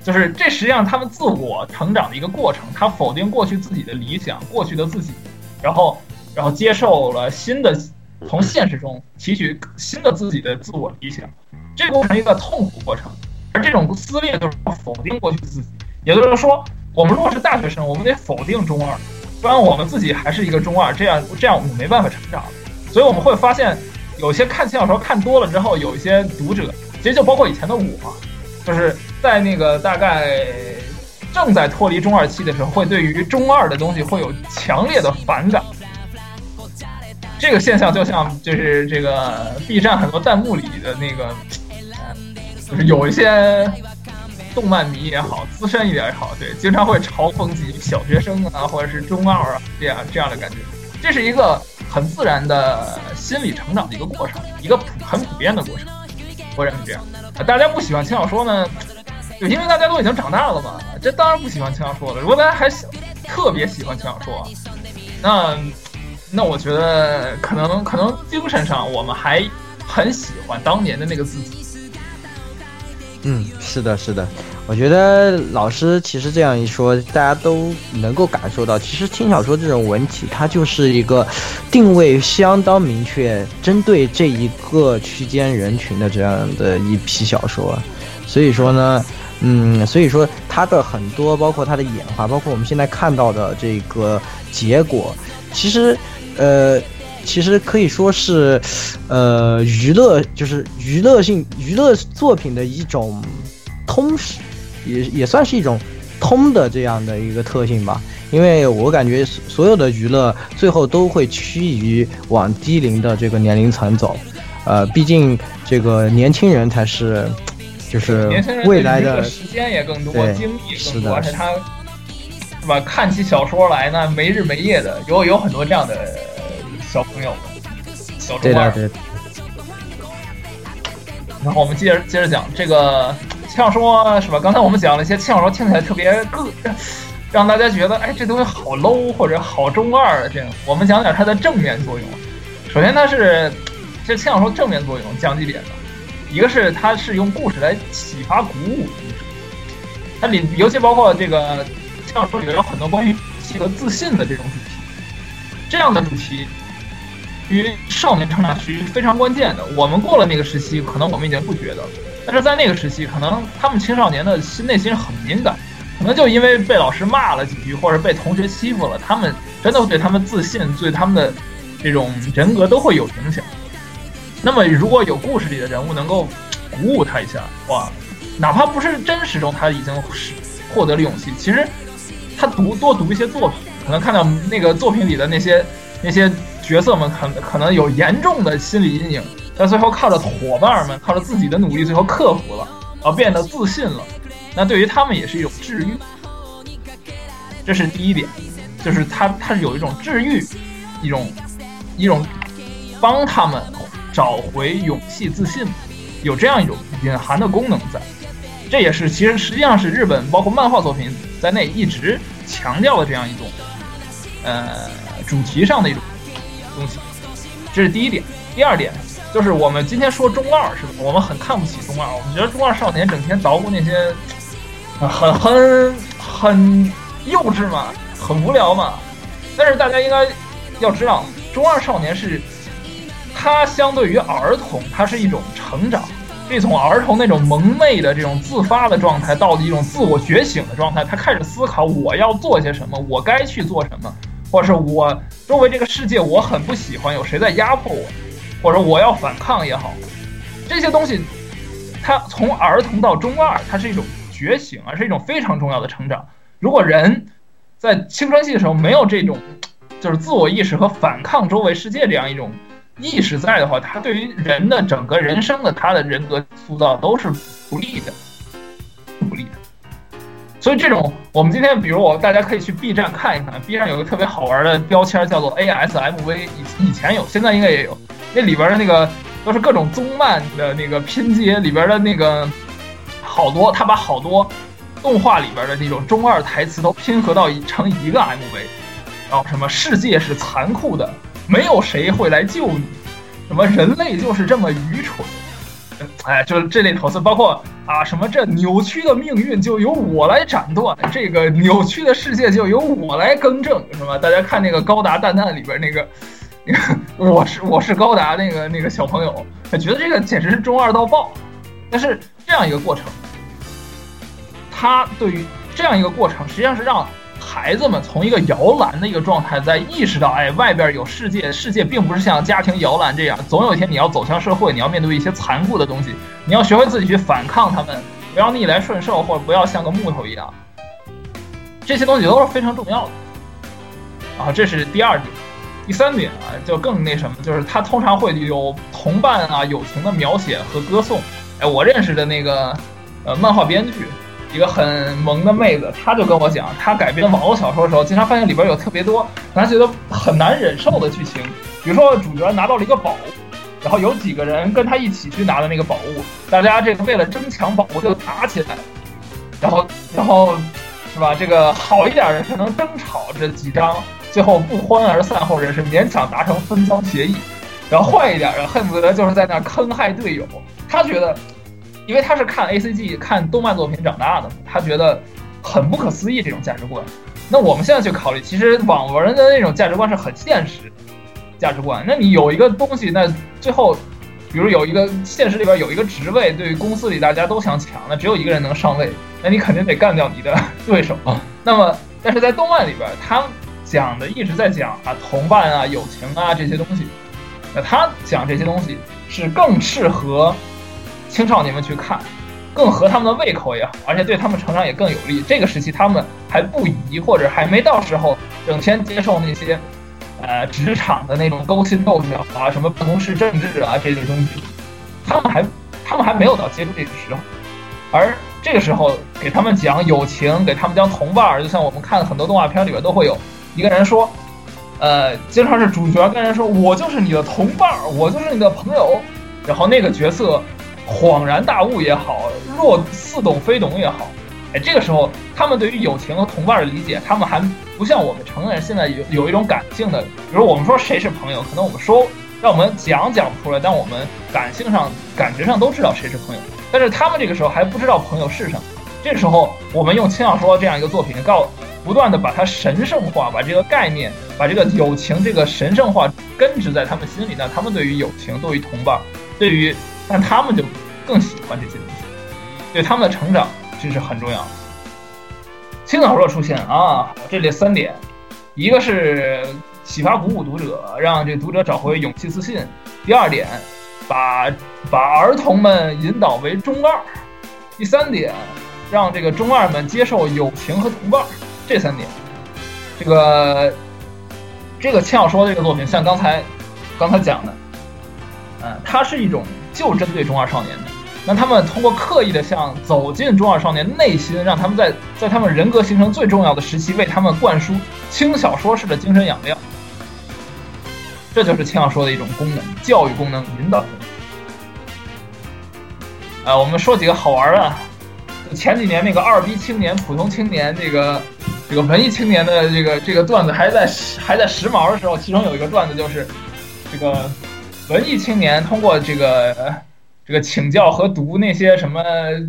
就是这实际上他们自我成长的一个过程，他否定过去自己的理想，过去的自己，然后然后接受了新的，从现实中提取新的自己的自我理想，这个过程一个痛苦过程，而这种撕裂就是否定过去自己，也就是说，我们如果是大学生，我们得否定中二。不然我们自己还是一个中二，这样这样我们没办法成长。所以我们会发现，有些看轻小说看多了之后，有一些读者，其实就包括以前的我，就是在那个大概正在脱离中二期的时候，会对于中二的东西会有强烈的反感。这个现象就像就是这个 B 站很多弹幕里的那个，就是有一些动漫迷也好，资深一点也好，对，经常会嘲讽几小学生啊，或者是中二啊这样这样的感觉。这是一个很自然的心理成长的一个过程，一个普很普遍的过程。我认为这样。大家不喜欢轻小说呢，就因为大家都已经长大了嘛。这当然不喜欢轻小说了。如果大家还特别喜欢轻小说，那。那我觉得可能可能精神上我们还很喜欢当年的那个自己。嗯，是的，是的，我觉得老师其实这样一说，大家都能够感受到，其实轻小说这种文体，它就是一个定位相当明确，针对这一个区间人群的这样的一批小说。所以说呢，嗯，所以说它的很多，包括它的演化，包括我们现在看到的这个结果，其实。呃，其实可以说是，呃，娱乐就是娱乐性娱乐作品的一种通识，也也算是一种通的这样的一个特性吧。因为我感觉所有的娱乐最后都会趋于往低龄的这个年龄层走，呃，毕竟这个年轻人才是，就是未来的时间也更多，精力更多，而且他。是吧？看起小说来呢，没日没夜的，有有很多这样的小朋友，小中二。然后我们接着接着讲这个轻小说，是吧？刚才我们讲了一些轻小说，听起来特别个，让大家觉得哎，这东西好 low 或者好中二这样。我们讲点它的正面作用。首先，它是这轻小说正面作用讲几点吧。一个是它是用故事来启发鼓舞，它里尤其包括这个。小说里面有很多关于气和自信的这种主题，这样的主题，于少年成长是非常关键的。我们过了那个时期，可能我们已经不觉得了，但是在那个时期，可能他们青少年的心内心很敏感，可能就因为被老师骂了几句，或者被同学欺负了，他们真的会对他们自信，对他们的这种人格都会有影响。那么，如果有故事里的人物能够鼓舞他一下，哇，哪怕不是真实中他已经是获得了勇气，其实。他读多读一些作品，可能看到那个作品里的那些那些角色们，可可能有严重的心理阴影，但最后靠着伙伴们，靠着自己的努力，最后克服了，而变得自信了。那对于他们也是一种治愈，这是第一点，就是他他是有一种治愈，一种一种帮他们找回勇气、自信，有这样一种隐含的功能在。这也是其实实际上是日本包括漫画作品在内一直强调的这样一种，呃，主题上的一种东西。这是第一点。第二点就是我们今天说中二是吧？我们很看不起中二，我们觉得中二少年整天捣鼓那些很很很幼稚嘛，很无聊嘛。但是大家应该要知道，中二少年是他相对于儿童，他是一种成长。这从儿童那种萌昧的这种自发的状态，到一种自我觉醒的状态，他开始思考我要做些什么，我该去做什么，或者是我周围这个世界我很不喜欢，有谁在压迫我，或者我要反抗也好，这些东西，它从儿童到中二，它是一种觉醒，而是一种非常重要的成长。如果人在青春期的时候没有这种，就是自我意识和反抗周围世界这样一种。意识在的话，他对于人的整个人生的他的人格塑造都是不利的，不利的。所以这种，我们今天比如我大家可以去 B 站看一看，B 站有个特别好玩的标签叫做 ASMV，以以前有，现在应该也有。那里边的那个都是各种综漫的那个拼接，里边的那个好多，他把好多动画里边的那种中二台词都拼合到成一个 MV，然后什么世界是残酷的。没有谁会来救你，什么人类就是这么愚蠢，哎，就是这类投资，包括啊，什么这扭曲的命运就由我来斩断，这个扭曲的世界就由我来更正，是吧？大家看那个高达蛋蛋里边那个，那个我是我是高达那个那个小朋友，觉得这个简直是中二到爆。但是这样一个过程，他对于这样一个过程，实际上是让。孩子们从一个摇篮的一个状态，在意识到，哎，外边有世界，世界并不是像家庭摇篮这样，总有一天你要走向社会，你要面对一些残酷的东西，你要学会自己去反抗他们，不要逆来顺受，或者不要像个木头一样。这些东西都是非常重要的。然后这是第二点，第三点啊，就更那什么，就是他通常会有同伴啊、友情的描写和歌颂。哎，我认识的那个呃漫画编剧，一个很萌的妹子，她就跟我讲，她改编网络小说的时候，经常发现里边有特别多她觉得很难忍受的剧情，比如说主角拿到了一个宝物，然后有几个人跟他一起去拿的那个宝物，大家这个为了争抢宝物就打起来，然后然后是吧？这个好一点的是能争吵这几章。最后不欢而散后，人是勉强达成分赃协议。然后坏一点的，恨不得就是在那坑害队友。他觉得，因为他是看 A C G 看动漫作品长大的，他觉得很不可思议这种价值观。那我们现在去考虑，其实网文的那种价值观是很现实价值观。那你有一个东西，那最后，比如有一个现实里边有一个职位，对于公司里大家都想抢，那只有一个人能上位，那你肯定得干掉你的 对手。那么，但是在动漫里边，他。讲的一直在讲啊，同伴啊，友情啊这些东西。那他讲这些东西是更适合青少年们去看，更合他们的胃口也好，而且对他们成长也更有利。这个时期他们还不宜或者还没到时候整天接受那些呃职场的那种勾心斗角啊，什么办公室政治啊这些东西，他们还他们还没有到接触这个时候。而这个时候给他们讲友情，给他们讲同伴儿，就像我们看很多动画片里边都会有。一个人说，呃，经常是主角跟人说：“我就是你的同伴儿，我就是你的朋友。”然后那个角色恍然大悟也好，若似懂非懂也好，哎，这个时候他们对于友情和同伴的理解，他们还不像我们成人现在有有一种感性的，比如我们说谁是朋友，可能我们说让我们讲讲不出来，但我们感性上、感觉上都知道谁是朋友。但是他们这个时候还不知道朋友是什么，这时候我们用轻小说这样一个作品告。不断的把它神圣化，把这个概念，把这个友情这个神圣化根植在他们心里。那他们对于友情，对于同伴，对于，但他们就更喜欢这些东西，对他们的成长这是很重要的。轻小说出现啊，这里三点，一个是启发鼓舞读者，让这读者找回勇气自信；第二点，把把儿童们引导为中二；第三点，让这个中二们接受友情和同伴。这三点，这个这个轻小说这个作品，像刚才刚才讲的，嗯，它是一种就针对中二少年的。那他们通过刻意的向走进中二少年内心，让他们在在他们人格形成最重要的时期，为他们灌输轻小说式的精神养料。这就是轻小说的一种功能，教育功能，引导功能。呃，我们说几个好玩的。前几年那个二逼青年、普通青年，这个。这个文艺青年的这个这个段子还在还在时髦的时候，其中有一个段子就是，这个文艺青年通过这个这个请教和读那些什么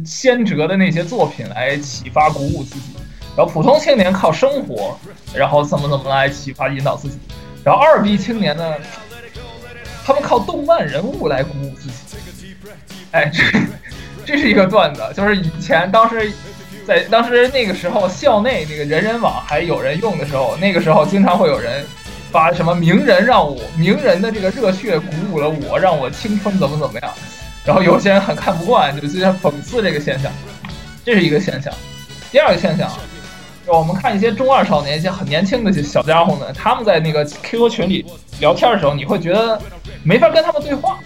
先哲的那些作品来启发鼓舞自己，然后普通青年靠生活，然后怎么怎么来启发引导自己，然后二逼青年呢，他们靠动漫人物来鼓舞自己。哎，这这是一个段子，就是以前当时。在当时那个时候，校内那个人人网还有人用的时候，那个时候经常会有人发什么名人让我名人的这个热血鼓舞了我，让我青春怎么怎么样。然后有些人很看不惯，就直接讽刺这个现象，这是一个现象。第二个现象，就我们看一些中二少年，一些很年轻的小家伙们，他们在那个 QQ 群里聊天的时候，你会觉得没法跟他们对话，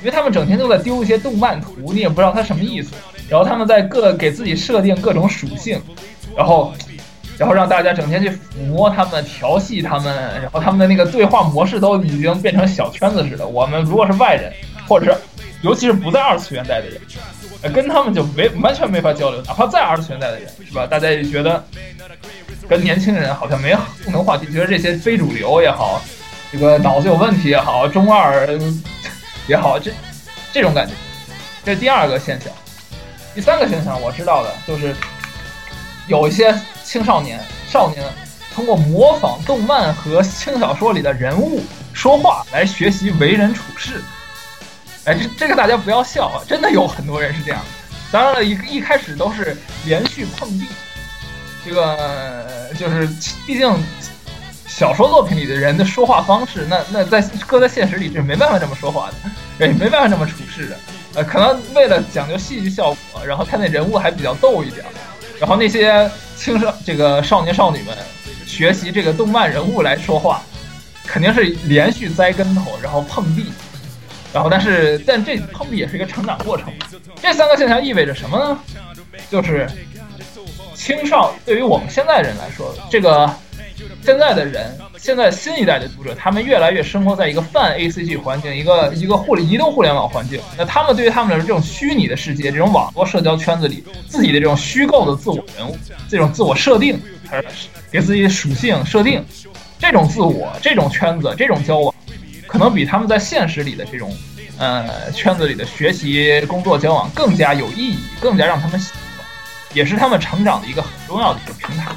因为他们整天都在丢一些动漫图，你也不知道他什么意思。然后他们在各给自己设定各种属性，然后，然后让大家整天去抚摸他们、调戏他们，然后他们的那个对话模式都已经变成小圈子似的。我们如果是外人，或者是尤其是不在二次元带的人，跟他们就没完全没法交流。哪怕在二次元带的人，是吧？大家也觉得跟年轻人好像没共同话题，觉得这些非主流也好，这个脑子有问题也好，中二也好，这这种感觉，这是第二个现象。第三个现象我知道的就是，有一些青少年少年通过模仿动漫和轻小说里的人物说话来学习为人处事。哎，这这个大家不要笑啊，真的有很多人是这样。当然了，一一开始都是连续碰壁。这个就是，毕竟小说作品里的人的说话方式，那那在搁在现实里是没办法这么说话的，也没办法这么处事的。呃，可能为了讲究戏剧效果，然后他那人物还比较逗一点，然后那些青少这个少年少女们学习这个动漫人物来说话，肯定是连续栽跟头，然后碰壁，然后但是但这碰壁也是一个成长过程。这三个现象意味着什么呢？就是青少对于我们现在人来说，这个现在的人，现在新一代的读者，他们越来越生活在一个泛 A C G 环境，一个一个互联移动互联网环境。那他们对于他们来说，这种虚拟的世界，这种网络社交圈子里自己的这种虚构的自我人物，这种自我设定，还是给自己属性设定，这种自我，这种圈子，这种交往，可能比他们在现实里的这种呃圈子里的学习、工作、交往更加有意义，更加让他们喜欢，也是他们成长的一个很重要的一个平台。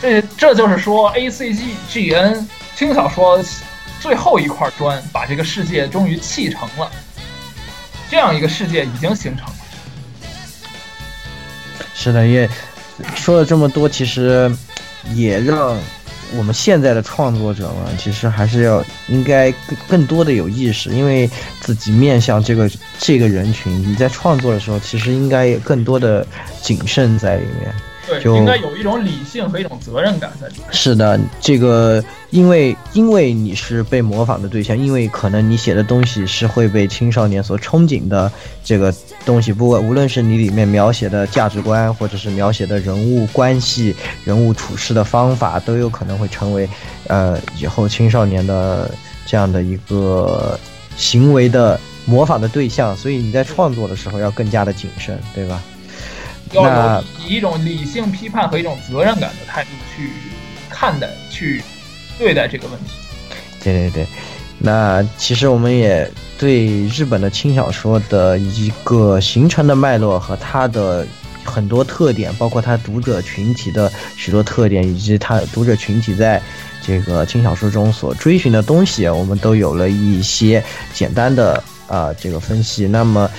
这这就是说，A C G G N 轻小说最后一块砖，把这个世界终于砌成了。这样一个世界已经形成了。是的，也说了这么多，其实也让我们现在的创作者们，其实还是要应该更更多的有意识，因为自己面向这个这个人群，你在创作的时候，其实应该有更多的谨慎在里面。对，就应该有一种理性和一种责任感在里面。是的，这个因为因为你是被模仿的对象，因为可能你写的东西是会被青少年所憧憬的这个东西，不过无论是你里面描写的价值观，或者是描写的人物关系、人物处事的方法，都有可能会成为呃以后青少年的这样的一个行为的模仿的对象，所以你在创作的时候要更加的谨慎，对吧？要有以一种理性批判和一种责任感的态度去看待、去对待这个问题。对对对，那其实我们也对日本的轻小说的一个形成的脉络和它的很多特点，包括它读者群体的许多特点，以及它读者群体在这个轻小说中所追寻的东西，我们都有了一些简单的啊、这个分析。那么，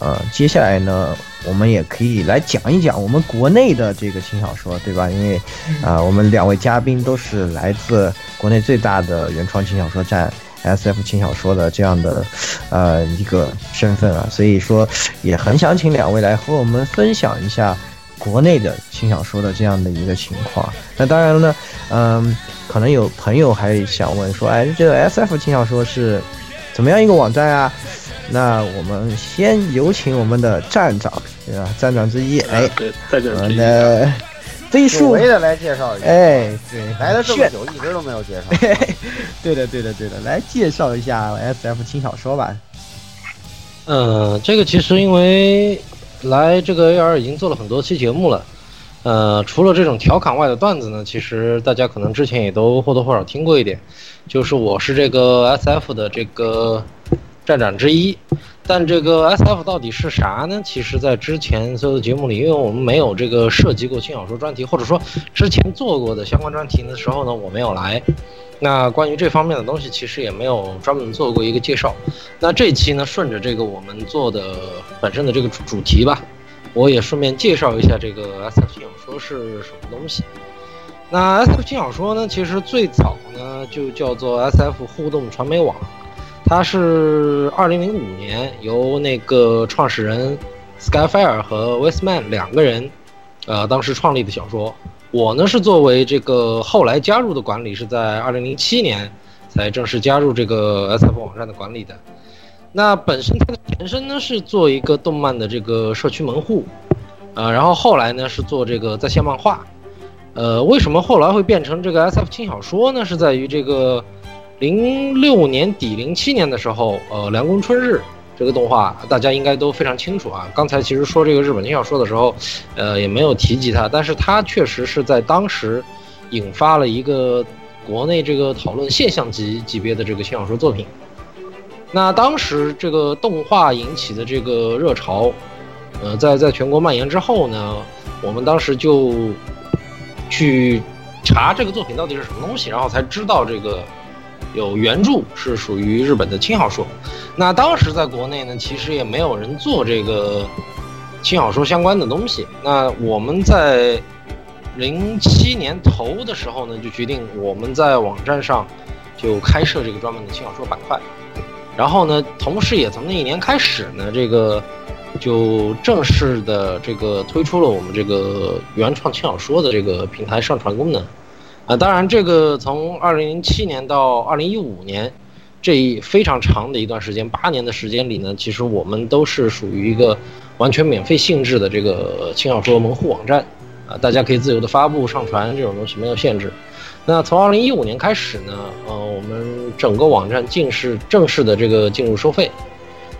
呃，接下来呢，我们也可以来讲一讲我们国内的这个轻小说，对吧？因为啊、我们两位嘉宾都是来自国内最大的原创轻小说站 S F 轻小说的这样的呃一个身份啊，所以说也很想请两位来和我们分享一下国内的轻小说的这样的一个情况。那当然了呢，嗯，可能有朋友还想问说，哎，这个 S F 轻小说是怎么样一个网站啊？那我们先有请我们的站长，对吧？站长之一，哎，对，在这我们的飞久树，违的来介绍一下。哎，对，来了这么久，一直都没有介绍。对的，对的，对的，来介绍一下 S F 轻小说吧。嗯，这个其实因为来这个 AR 已经做了很多期节目了，呃，除了这种调侃外的段子呢，其实大家可能之前也都或多或少听过一点，就是我是这个 SF 的这个站长之一。但这个 SF 到底是啥呢？其实，在之前所有的节目里，因为我们没有这个涉及过轻小说专题，或者说之前做过的相关专题的时候呢，我没有来。那关于这方面的东西，其实也没有专门做过一个介绍。那这期呢，顺着这个我们做的本身的这个主主题吧，我也顺便介绍一下这个 SF 轻小说是什么东西。那 SF 轻小说呢，其实最早呢就叫做 SF 互动传媒网，它是2005年由那个创始人 Skyfire 和 Westman 两个人，呃，当时创立的小说。我呢是作为这个后来加入的管理，是在2007年才正式加入这个 SF 网站的管理的。那本身它的前身呢是做一个动漫的这个社区门户，呃，然后后来呢是做这个在线漫画。呃，为什么后来会变成这个 SF 轻小说呢？是在于这个零六年底、零七年的时候，呃，凉宫春日这个动画大家应该都非常清楚啊。刚才其实说这个日本轻小说的时候，呃，也没有提及它，但是它确实是在当时引发了一个国内这个讨论现象级级别的这个轻小说作品。那当时这个动画引起的这个热潮，呃，在在全国蔓延之后呢，我们当时就去查这个作品到底是什么东西，然后才知道这个有原著是属于日本的轻小说。那当时在国内呢，其实也没有人做这个轻小说相关的东西。那我们在零七年头的时候呢，就决定我们在网站上就开设这个专门的轻小说板块。然后呢，同时也从那一年开始呢，这个就正式的这个推出了我们这个原创轻小说的这个平台上传功能。啊，当然，这个从二零零七年到二零一五年，这一非常长的一段时间，八年的时间里呢，其实我们都是属于一个完全免费性质的这个轻小说门户网站，啊，大家可以自由的发布、上传这种东西没有限制。那从二零一五年开始呢，呃，我们整个网站正式正式的这个进入收费，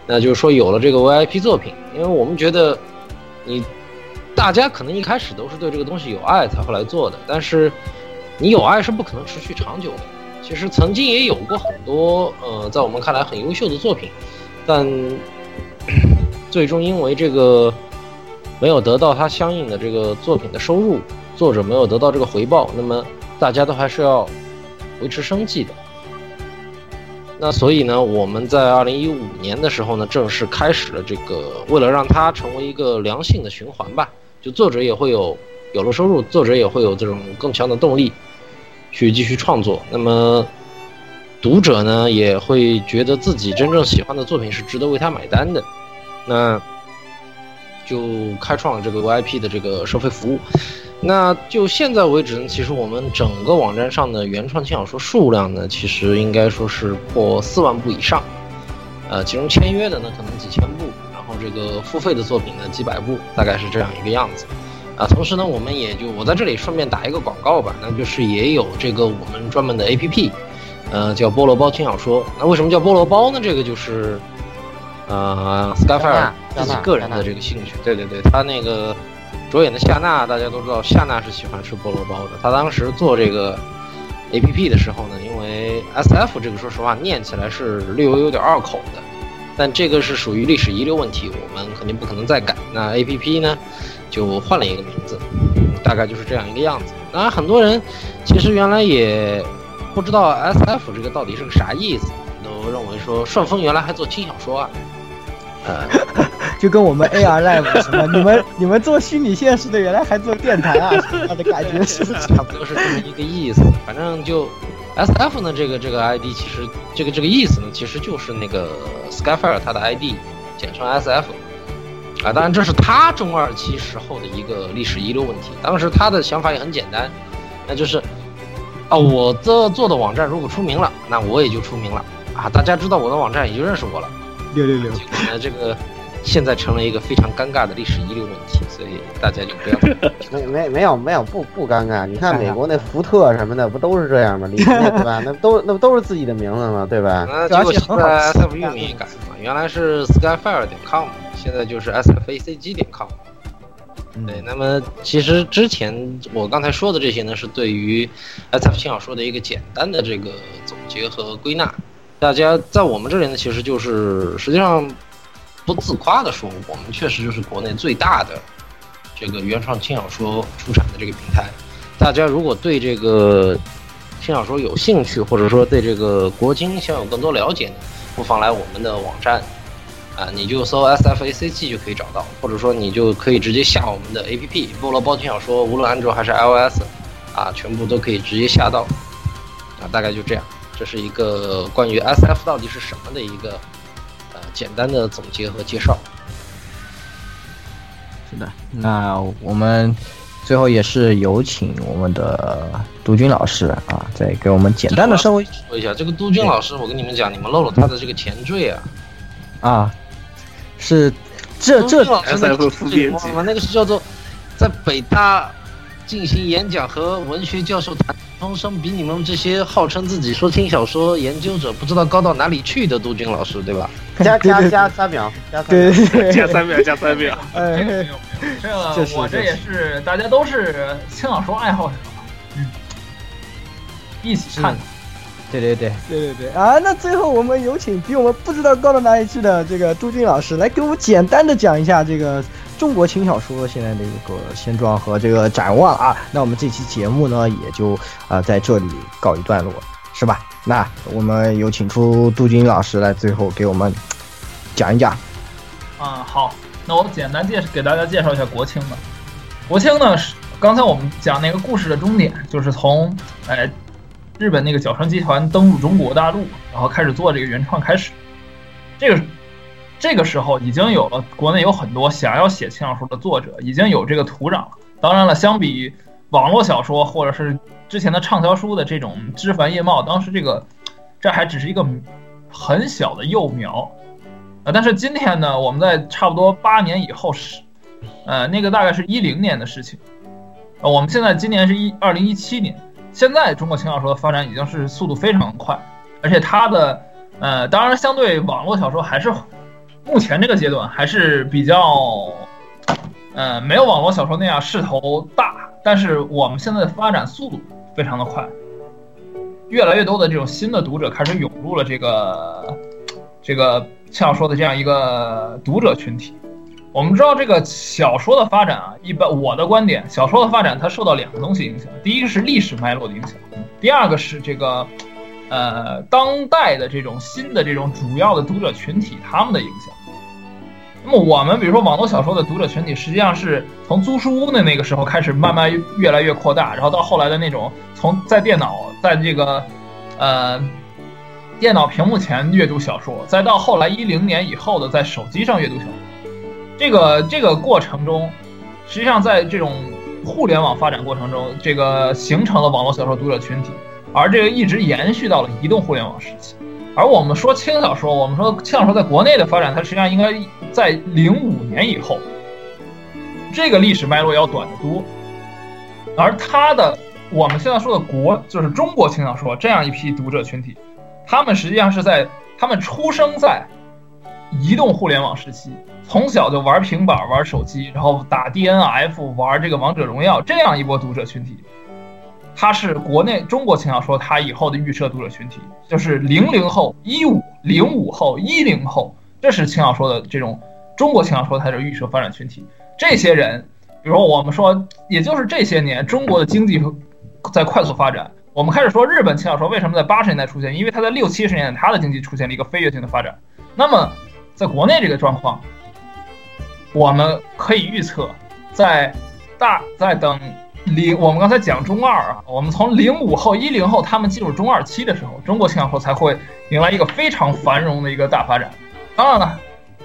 那就是说有了这个 VIP 作品，因为我们觉得你大家可能一开始都是对这个东西有爱才会来做的，但是。你有爱是不可能持续长久的。其实曾经也有过很多，呃，在我们看来很优秀的作品，但 最终因为这个没有得到他相应的这个作品的收入，作者没有得到这个回报，那么大家都还是要维持生计的。那所以呢，我们在二零一五年的时候呢，正式开始了这个，为了让它成为一个良性的循环吧，就作者也会有。有了收入，作者也会有这种更强的动力，去继续创作。那么，读者呢也会觉得自己真正喜欢的作品是值得为他买单的，那就开创了这个 VIP 的这个收费服务。那就现在为止呢，其实我们整个网站上的原创轻小说数量呢，其实应该说是破四万部以上。呃，其中签约的呢可能几千部，然后这个付费的作品呢几百部，大概是这样一个样子。啊，同时呢，我们也就我在这里顺便打一个广告吧，那就是也有这个我们专门的 APP，呃，叫菠萝包轻小说。那为什么叫菠萝包呢？这个就是，呃，Skyfire 自己个人的这个兴趣。对对对，他那个主演的夏娜，大家都知道，夏娜是喜欢吃菠萝包的。他当时做这个 APP 的时候呢，因为 SF 这个说实话念起来是略微有点拗口的，但这个是属于历史遗留问题，我们肯定不可能再改。那 APP 呢？就换了一个名字，大概就是这样一个样子。当然，很多人其实原来也不知道 S F 这个到底是个啥意思，都认为说顺丰原来还做轻小说啊，呃，就跟我们 A R Live 什么，你们你们做虚拟现实的原来还做电台啊，他的感觉是差不多是这么一个意思？反正就 S F 呢，这个这个 I D 其实这个这个意思呢，其实就是那个 Skyfire 它的 I D，简称 S F。啊，当然这是他中二期时候的一个历史遗留问题。当时他的想法也很简单，那就是，啊，我这做的网站如果出名了，那我也就出名了啊，大家知道我的网站也就认识我了。六六六。结果呢，这个现在成了一个非常尴尬的历史遗留问题，所以大家就不要。没没没有没有不不尴尬，你看美国那福特什么的不都是这样吗？对吧？那都那不都是自己的名字吗？对吧？那结果现在 SF 域名也改了嘛，原来是 Skyfire 点 com。现在就是 s f a c g 点 com，对。那么其实之前我刚才说的这些呢，是对于 SF 轻小说的一个简单的这个总结和归纳。大家在我们这里呢，其实就是实际上不自夸的说，我们确实就是国内最大的这个原创轻小说出产的这个平台。大家如果对这个轻小说有兴趣，或者说对这个国金想有更多了解呢，不妨来我们的网站。啊，你就搜 S F A C G 就可以找到，或者说你就可以直接下我们的 A P P《菠萝包轻小说》，无论安卓还是 iOS，啊，全部都可以直接下到。啊，大概就这样，这是一个关于 S F 到底是什么的一个简单的总结和介绍。是的，那我们最后也是有请我们的杜军老师啊，再给我们简单的稍微说一下。这个杜军老师，我跟你们讲，你们漏了他的这个前缀啊，啊。是，这这老师那个那个是叫做，在北大进行演讲和文学教授谈风声，比你们这些号称自己说轻小说研究者不知道高到哪里去的杜军老师，对吧？加加加三秒，加三秒，加三秒，加三秒。哎，这个我这也是大家都是轻小说爱好者，嗯，一起看。对对对对对对啊！那最后我们有请比我们不知道高到哪里去的这个杜军老师来给我们简单的讲一下这个中国轻小说现在的一个现状和这个展望啊。那我们这期节目呢也就啊在这里告一段落，是吧？那我们有请出杜军老师来最后给我们讲一讲。啊，好，那我简单介绍给大家介绍一下国清的。国清呢是刚才我们讲那个故事的终点，就是从哎。日本那个角川集团登陆中国大陆，然后开始做这个原创，开始，这个这个时候已经有了国内有很多想要写轻小说的作者，已经有这个土壤了。当然了，相比网络小说或者是之前的畅销书的这种枝繁叶茂，当时这个这还只是一个很小的幼苗。呃，但是今天呢，我们在差不多八年以后是，呃，那个大概是一零年的事情。呃，我们现在今年是一二零一七年，现在中国轻小说的发展已经是速度非常快，而且它的呃，当然相对网络小说还是目前这个阶段还是比较，呃，没有网络小说那样势头大，但是我们现在的发展速度非常的快，越来越多的这种新的读者开始涌入了这个这个。轻小说的这样一个读者群体，我们知道这个小说的发展啊，一般我的观点，小说的发展它受到两个东西影响，第一个是历史脉络的影响，第二个是这个，呃，当代的这种新的这种主要的读者群体他们的影响。那么我们比如说网络小说的读者群体，实际上是从租书屋的那个时候开始慢慢越来越扩大，然后到后来的那种从在电脑在这个，呃。电脑屏幕前阅读小说，再到后来一零年以后的在手机上阅读小说，这个这个过程中，实际上在这种互联网发展过程中，这个形成了网络小说读者群体，而这个一直延续到了移动互联网时期。而我们说轻小说，我们说轻小说在国内的发展，它实际上应该在零五年以后，这个历史脉络要短得多。而它的我们现在说的国，就是中国轻小说这样一批读者群体。他们实际上是在他们出生在移动互联网时期，从小就玩平板、玩手机，然后打 DNF、玩这个王者荣耀这样一波读者群体。他是国内中国轻小说他以后的预设读者群体，就是零零后、一五零五后、一零后，这是轻小说的这种中国轻小说它的预设发展群体。这些人，比如我们说，也就是这些年中国的经济在快速发展。我们开始说日本轻小说为什么在八十年代出现，因为它在六七十年代它的经济出现了一个飞跃性的发展。那么，在国内这个状况，我们可以预测，在大在等零，我们刚才讲中二啊，我们从零五后、一零后他们进入中二期的时候，中国轻小说才会迎来一个非常繁荣的一个大发展。当然了，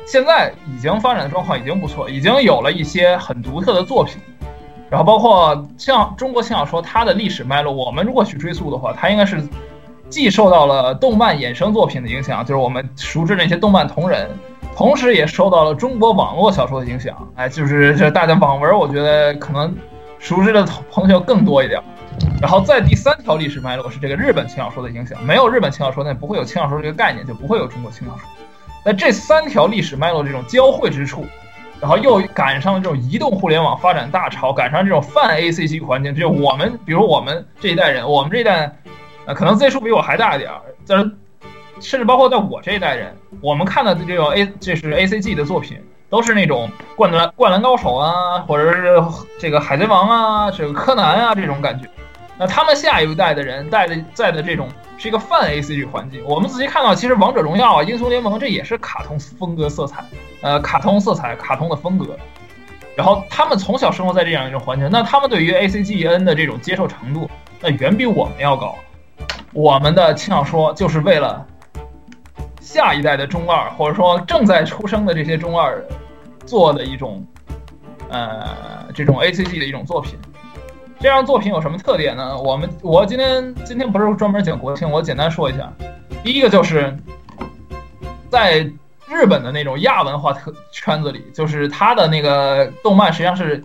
现在已经发展的状况已经不错，已经有了一些很独特的作品。然后包括像中国轻小说，它的历史脉络，我们如果去追溯的话，它应该是既受到了动漫衍生作品的影响，就是我们熟知那些动漫同人，同时也受到了中国网络小说的影响。哎，就是这大家网文，我觉得可能熟知的朋友更多一点。然后在第三条历史脉络是这个日本轻小说的影响，没有日本轻小说，那不会有轻小说这个概念，就不会有中国轻小说。那这三条历史脉络这种交汇之处。然后又赶上了这种移动互联网发展大潮，赶上这种泛 A C G 环境，就我们，比如我们这一代人，我们这一代，呃，可能 Z 数比我还大一点儿，但是甚至包括在我这一代人，我们看到的这种 A，这是 A C G 的作品，都是那种灌篮灌篮高手啊，或者是这个海贼王啊，这个柯南啊这种感觉。那他们下一代的人带的在的这种是一个泛 A C G 环境。我们仔细看到，其实王者荣耀啊、英雄联盟这也是卡通风格色彩，呃，卡通色彩、卡通的风格。然后他们从小生活在这样一种环境，那他们对于 A C G N 的这种接受程度，那远比我们要高。我们的轻小说就是为了下一代的中二，或者说正在出生的这些中二做的一种，呃，这种 A C G 的一种作品。这样作品有什么特点呢？我们我今天今天不是专门讲国庆，我简单说一下。第一个就是，在日本的那种亚文化特圈子里，就是它的那个动漫实际上是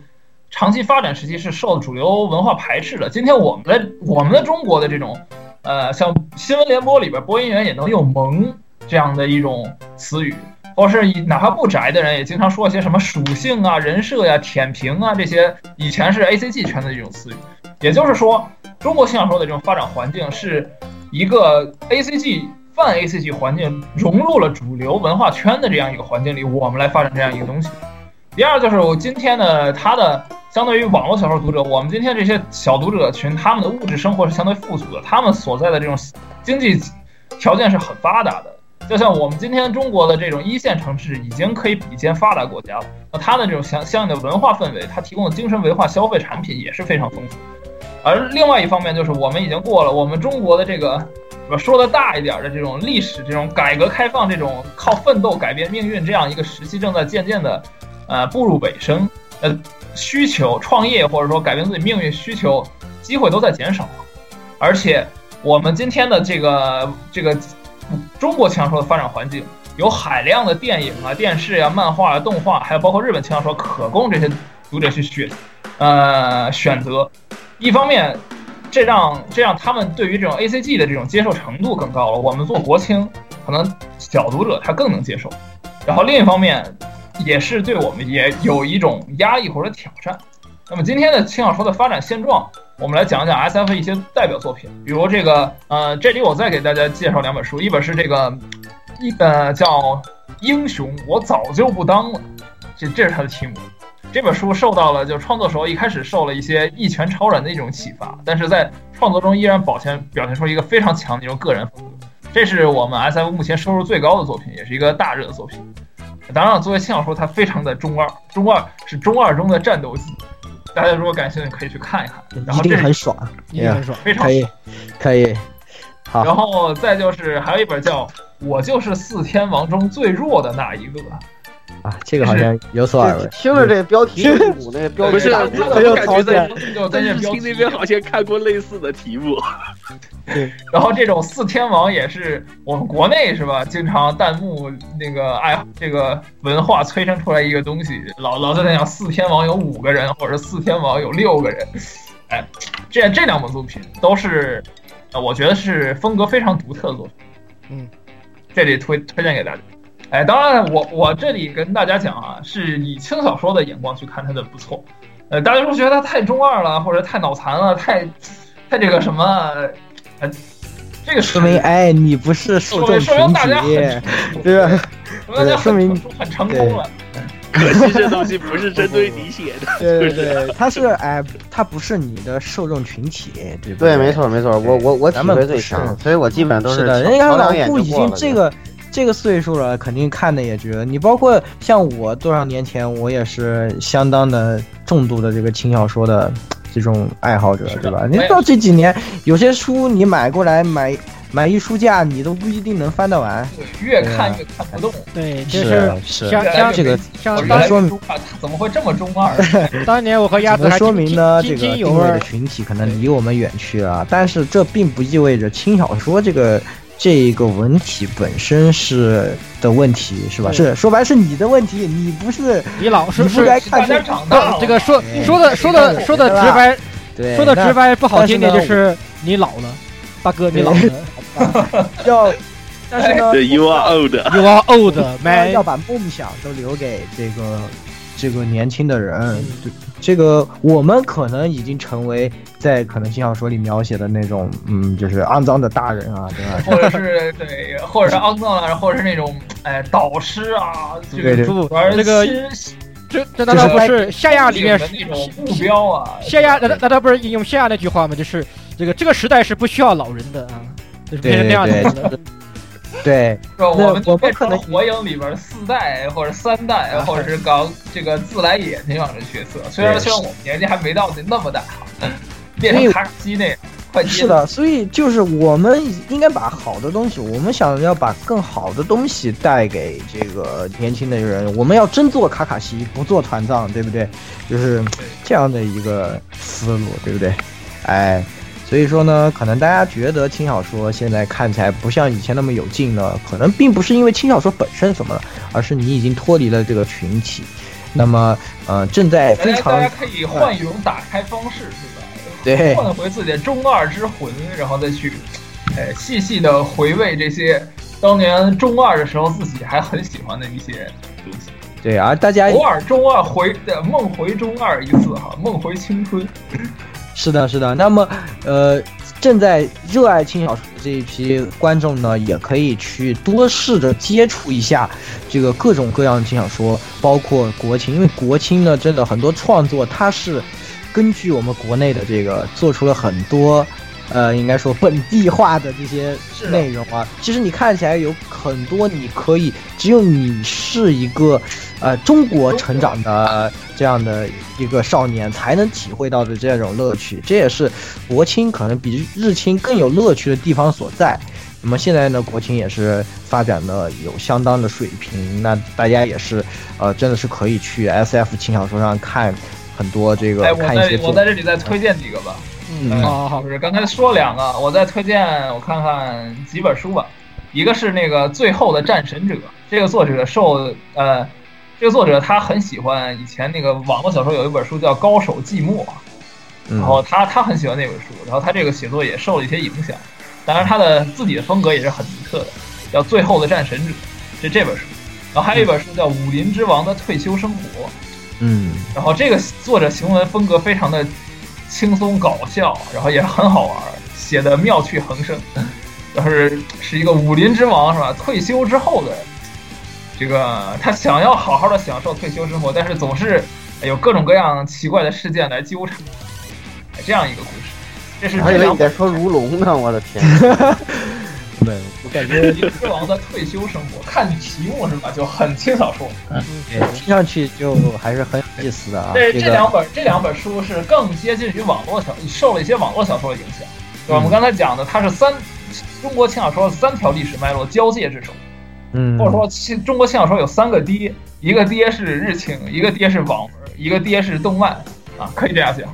长期发展时期是受主流文化排斥的。今天我们的我们的中国的这种，呃，像新闻联播里边播音员也能用“萌”这样的一种词语。或是以哪怕不宅的人，也经常说一些什么属性啊、人设呀、舔屏啊这些，以前是 A C G 圈的这种词语。也就是说，中国新小说的这种发展环境是一个 A C G 泛 A C G 环境融入了主流文化圈的这样一个环境里，我们来发展这样一个东西。第二就是我今天的它的相对于网络小说读者，我们今天这些小读者群，他们的物质生活是相对富足的，他们所在的这种经济条件是很发达的。就像我们今天中国的这种一线城市，已经可以比肩发达国家了。那它的这种相相应的文化氛围，它提供的精神文化消费产品也是非常丰富。而另外一方面，就是我们已经过了我们中国的这个说的大一点的这种历史，这种改革开放，这种靠奋斗改变命运这样一个时期，正在渐渐的，呃，步入尾声。呃，需求创业或者说改变自己命运需求机会都在减少，而且我们今天的这个这个中国轻小说的发展环境，有海量的电影啊、电视呀、漫画、动画，还有包括日本轻小说可供这些读者去选，呃，选择。一方面。这让这让他们对于这种 A C G 的这种接受程度更高了。我们做国青，可能小读者他更能接受。然后另一方面，也是对我们也有一种压抑或者挑战。那么今天的轻小说的发展现状，我们来讲讲 S F 一些代表作品，比如这个呃，这里我再给大家介绍两本书，一本是这个一呃叫《英雄我早就不当了》，这这是它的题目。这本书受到了，就创作时候一开始受了一些一拳超人的一种启发，但是在创作中依然保现表现出一个非常强的一种个人风格。这是我们 S F 目前收入最高的作品，也是一个大热的作品。当然，作为轻小说，它非常的中二，中二是中二中的战斗机。大家如果感兴趣，可以去看一看。然后一定很爽，一定很爽，非常可以，可以。好，然后再就是还有一本叫《我就是四天王中最弱的那一个》。啊，这个好像有所耳闻。听着这标题，股那标题不是，我感觉在在日清那边好像看过类似的题目。对，然后这种四天王也是我们国内是吧？经常弹幕那个爱这个文化催生出来一个东西，老老在那讲四天王有五个人，或者四天王有六个人。哎，这这两部作品都是，我觉得是风格非常独特的作品。嗯，这里推推荐给大家。哎，当然，我我这里跟大家讲啊，是以轻小说的眼光去看它的不错。呃，大家都觉得它太中二了，或者太脑残了，太太这个什么，呃，这个说明哎，你不是受众群体，对吧？说明很成功了。可惜这东西不是针对你写的，对对对，它是哎，它不是你的受众群体，对对，没错没错，我我我体会最强，所以我基本上都是的。人家老顾已经这个。这个岁数了，肯定看的也觉得你包括像我多少年前，我也是相当的重度的这个轻小说的这种爱好者，对吧？你到这几年，有些书你买过来买买一书架，你都不一定能翻得完。越看越看不动。对，就是是像像这个，像说明怎么会这么中二？当年我和鸭子还说明呢，这个定位的群体可能离我们远去了，但是这并不意味着轻小说这个。这个文体本身是的问题，是吧？是说白是你的问题，你不是你老是不该看这这个说说的说的说的直白，说的直白不好听点就是你老了，大哥你老了，要但是呢，You are old，You are old，man，要把梦想都留给这个。这个年轻的人，这个我们可能已经成为在可能轻小说里描写的那种，嗯，就是肮脏的大人啊，对吧？或者是对，或者是肮脏的，或者是那种哎导师啊，对对，这个这这难道不是夏亚里面那种目标啊？夏亚难道难道不是引用夏亚那句话吗？就是这个这个时代是不需要老人的啊，就是变成那样的。对，我们就变成了火影里边四代或者三代，或者是搞这个自来也那样的角色。虽然虽然我们年纪还没到那那么大，变成卡西那样。是的，所以就是我们应该把好的东西，我们想要把更好的东西带给这个年轻的人。我们要真做卡卡西，不做团藏，对不对？就是这样的一个思路，对不对？哎。所以说呢，可能大家觉得轻小说现在看起来不像以前那么有劲呢，可能并不是因为轻小说本身什么了，而是你已经脱离了这个群体。那么，呃，正在非常大家可以换一种打开方式，是吧？对，换回自己的中二之魂，然后再去，呃，细细的回味这些当年中二的时候自己还很喜欢的一些东西。对，而大家偶尔中二回的梦回中二一次哈，梦回青春。是的，是的。那么，呃，正在热爱轻小说的这一批观众呢，也可以去多试着接触一下这个各种各样的轻小说，包括国青。因为国青呢，真的很多创作，它是根据我们国内的这个做出了很多。呃，应该说本地化的这些内容啊，其实你看起来有很多，你可以只有你是一个，呃，中国成长的这样的一个少年才能体会到的这种乐趣。这也是国青可能比日青更有乐趣的地方所在。那么现在呢，国青也是发展的有相当的水平，那大家也是呃，真的是可以去 S F 轻小说上看很多这个哎，我看一些在我在这里再推荐几个吧。嗯好好就是刚才说两个，我再推荐我看看几本书吧。一个是那个《最后的战神者》，这个作者受呃，这个作者他很喜欢以前那个网络小说有一本书叫《高手寂寞》，嗯。然后他他很喜欢那本书，然后他这个写作也受了一些影响，当然他的自己的风格也是很独特的，叫《最后的战神者》，是这本书。然后还有一本书叫《武林之王的退休生活》，嗯。然后这个作者行文风格非常的轻松搞笑，然后也很好玩，写的妙趣横生。就是是一个武林之王是吧？退休之后的这个他想要好好的享受退休生活，但是总是有各种各样奇怪的事件来纠缠，哎这样一个故事。这是我还以为你在说如龙呢，我的天！对，我感觉之王的退休生活，看题目是吧，就很轻小说。听上去就还是很有意思的啊。这这两本这两本书是更接近于网络小，受了一些网络小说的影响。对吧？我们刚才讲的，它是三中国轻小说三条历史脉络交界之处，嗯，或者说轻中国轻小说有三个爹，一个爹是日清，一个爹是网文，一个爹是动漫啊，可以这样讲。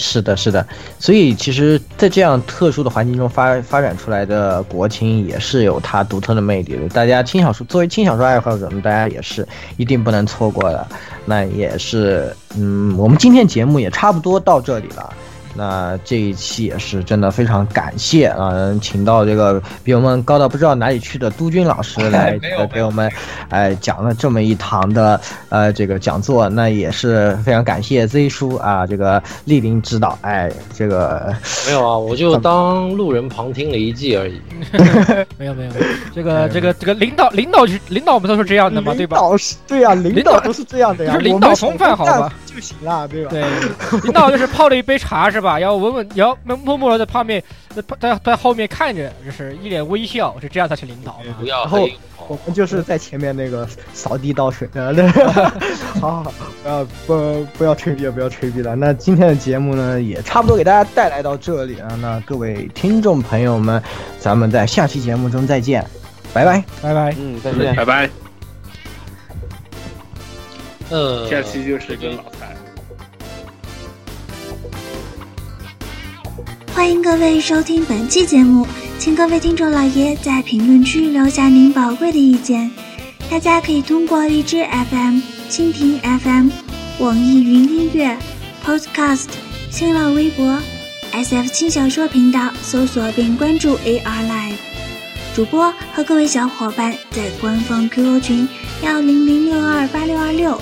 是的，是的，所以其实，在这样特殊的环境中发发展出来的国青也是有它独特的魅力的。大家轻小说作为轻小说爱好者们，大家也是一定不能错过的。那也是，嗯，我们今天节目也差不多到这里了。那这一期也是真的非常感谢啊，请到这个比我们高到不知道哪里去的督军老师来给我们，哎讲了这么一堂的呃这个讲座，那也是非常感谢 Z 叔啊这个莅临指导，哎这个 没有啊，我就当路人旁听了一记而已。没有没有，没有这个 这个这个领导领导领导我们都是这样的吗，对吧？领导是对呀、领导都是这样的呀，是领导风范好吧就行了，对吧？对，领导就是泡了一杯茶是吧？然后稳稳，然后默默的在旁边，在在后面看着，就是一脸微笑，是这样才是领导嘛。不要然后我们就是在前面那个扫地倒水的，对 好好，不要不不要吹逼了，不要吹逼了。那今天的节目呢，也差不多给大家带来到这里了。那各位听众朋友们，咱们在下期节目中再见，拜拜，拜拜。嗯，再见，拜拜。呃，下期就是跟老蔡。欢迎各位收听本期节目，请各位听众老爷在评论区留下您宝贵的意见。大家可以通过荔枝 FM、蜻蜓 FM、网易云音乐、Podcast、新浪微博、SF 轻小说频道搜索并关注 AR Live。主播和各位小伙伴在官方 QQ 群幺零零六二八六二六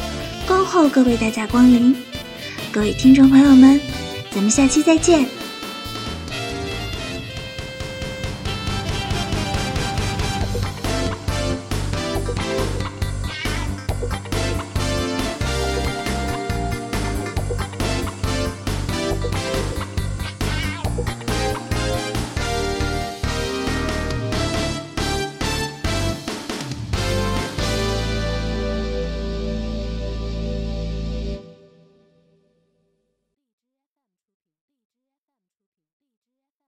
恭候各位大驾光临。各位听众朋友们，咱们下期再见。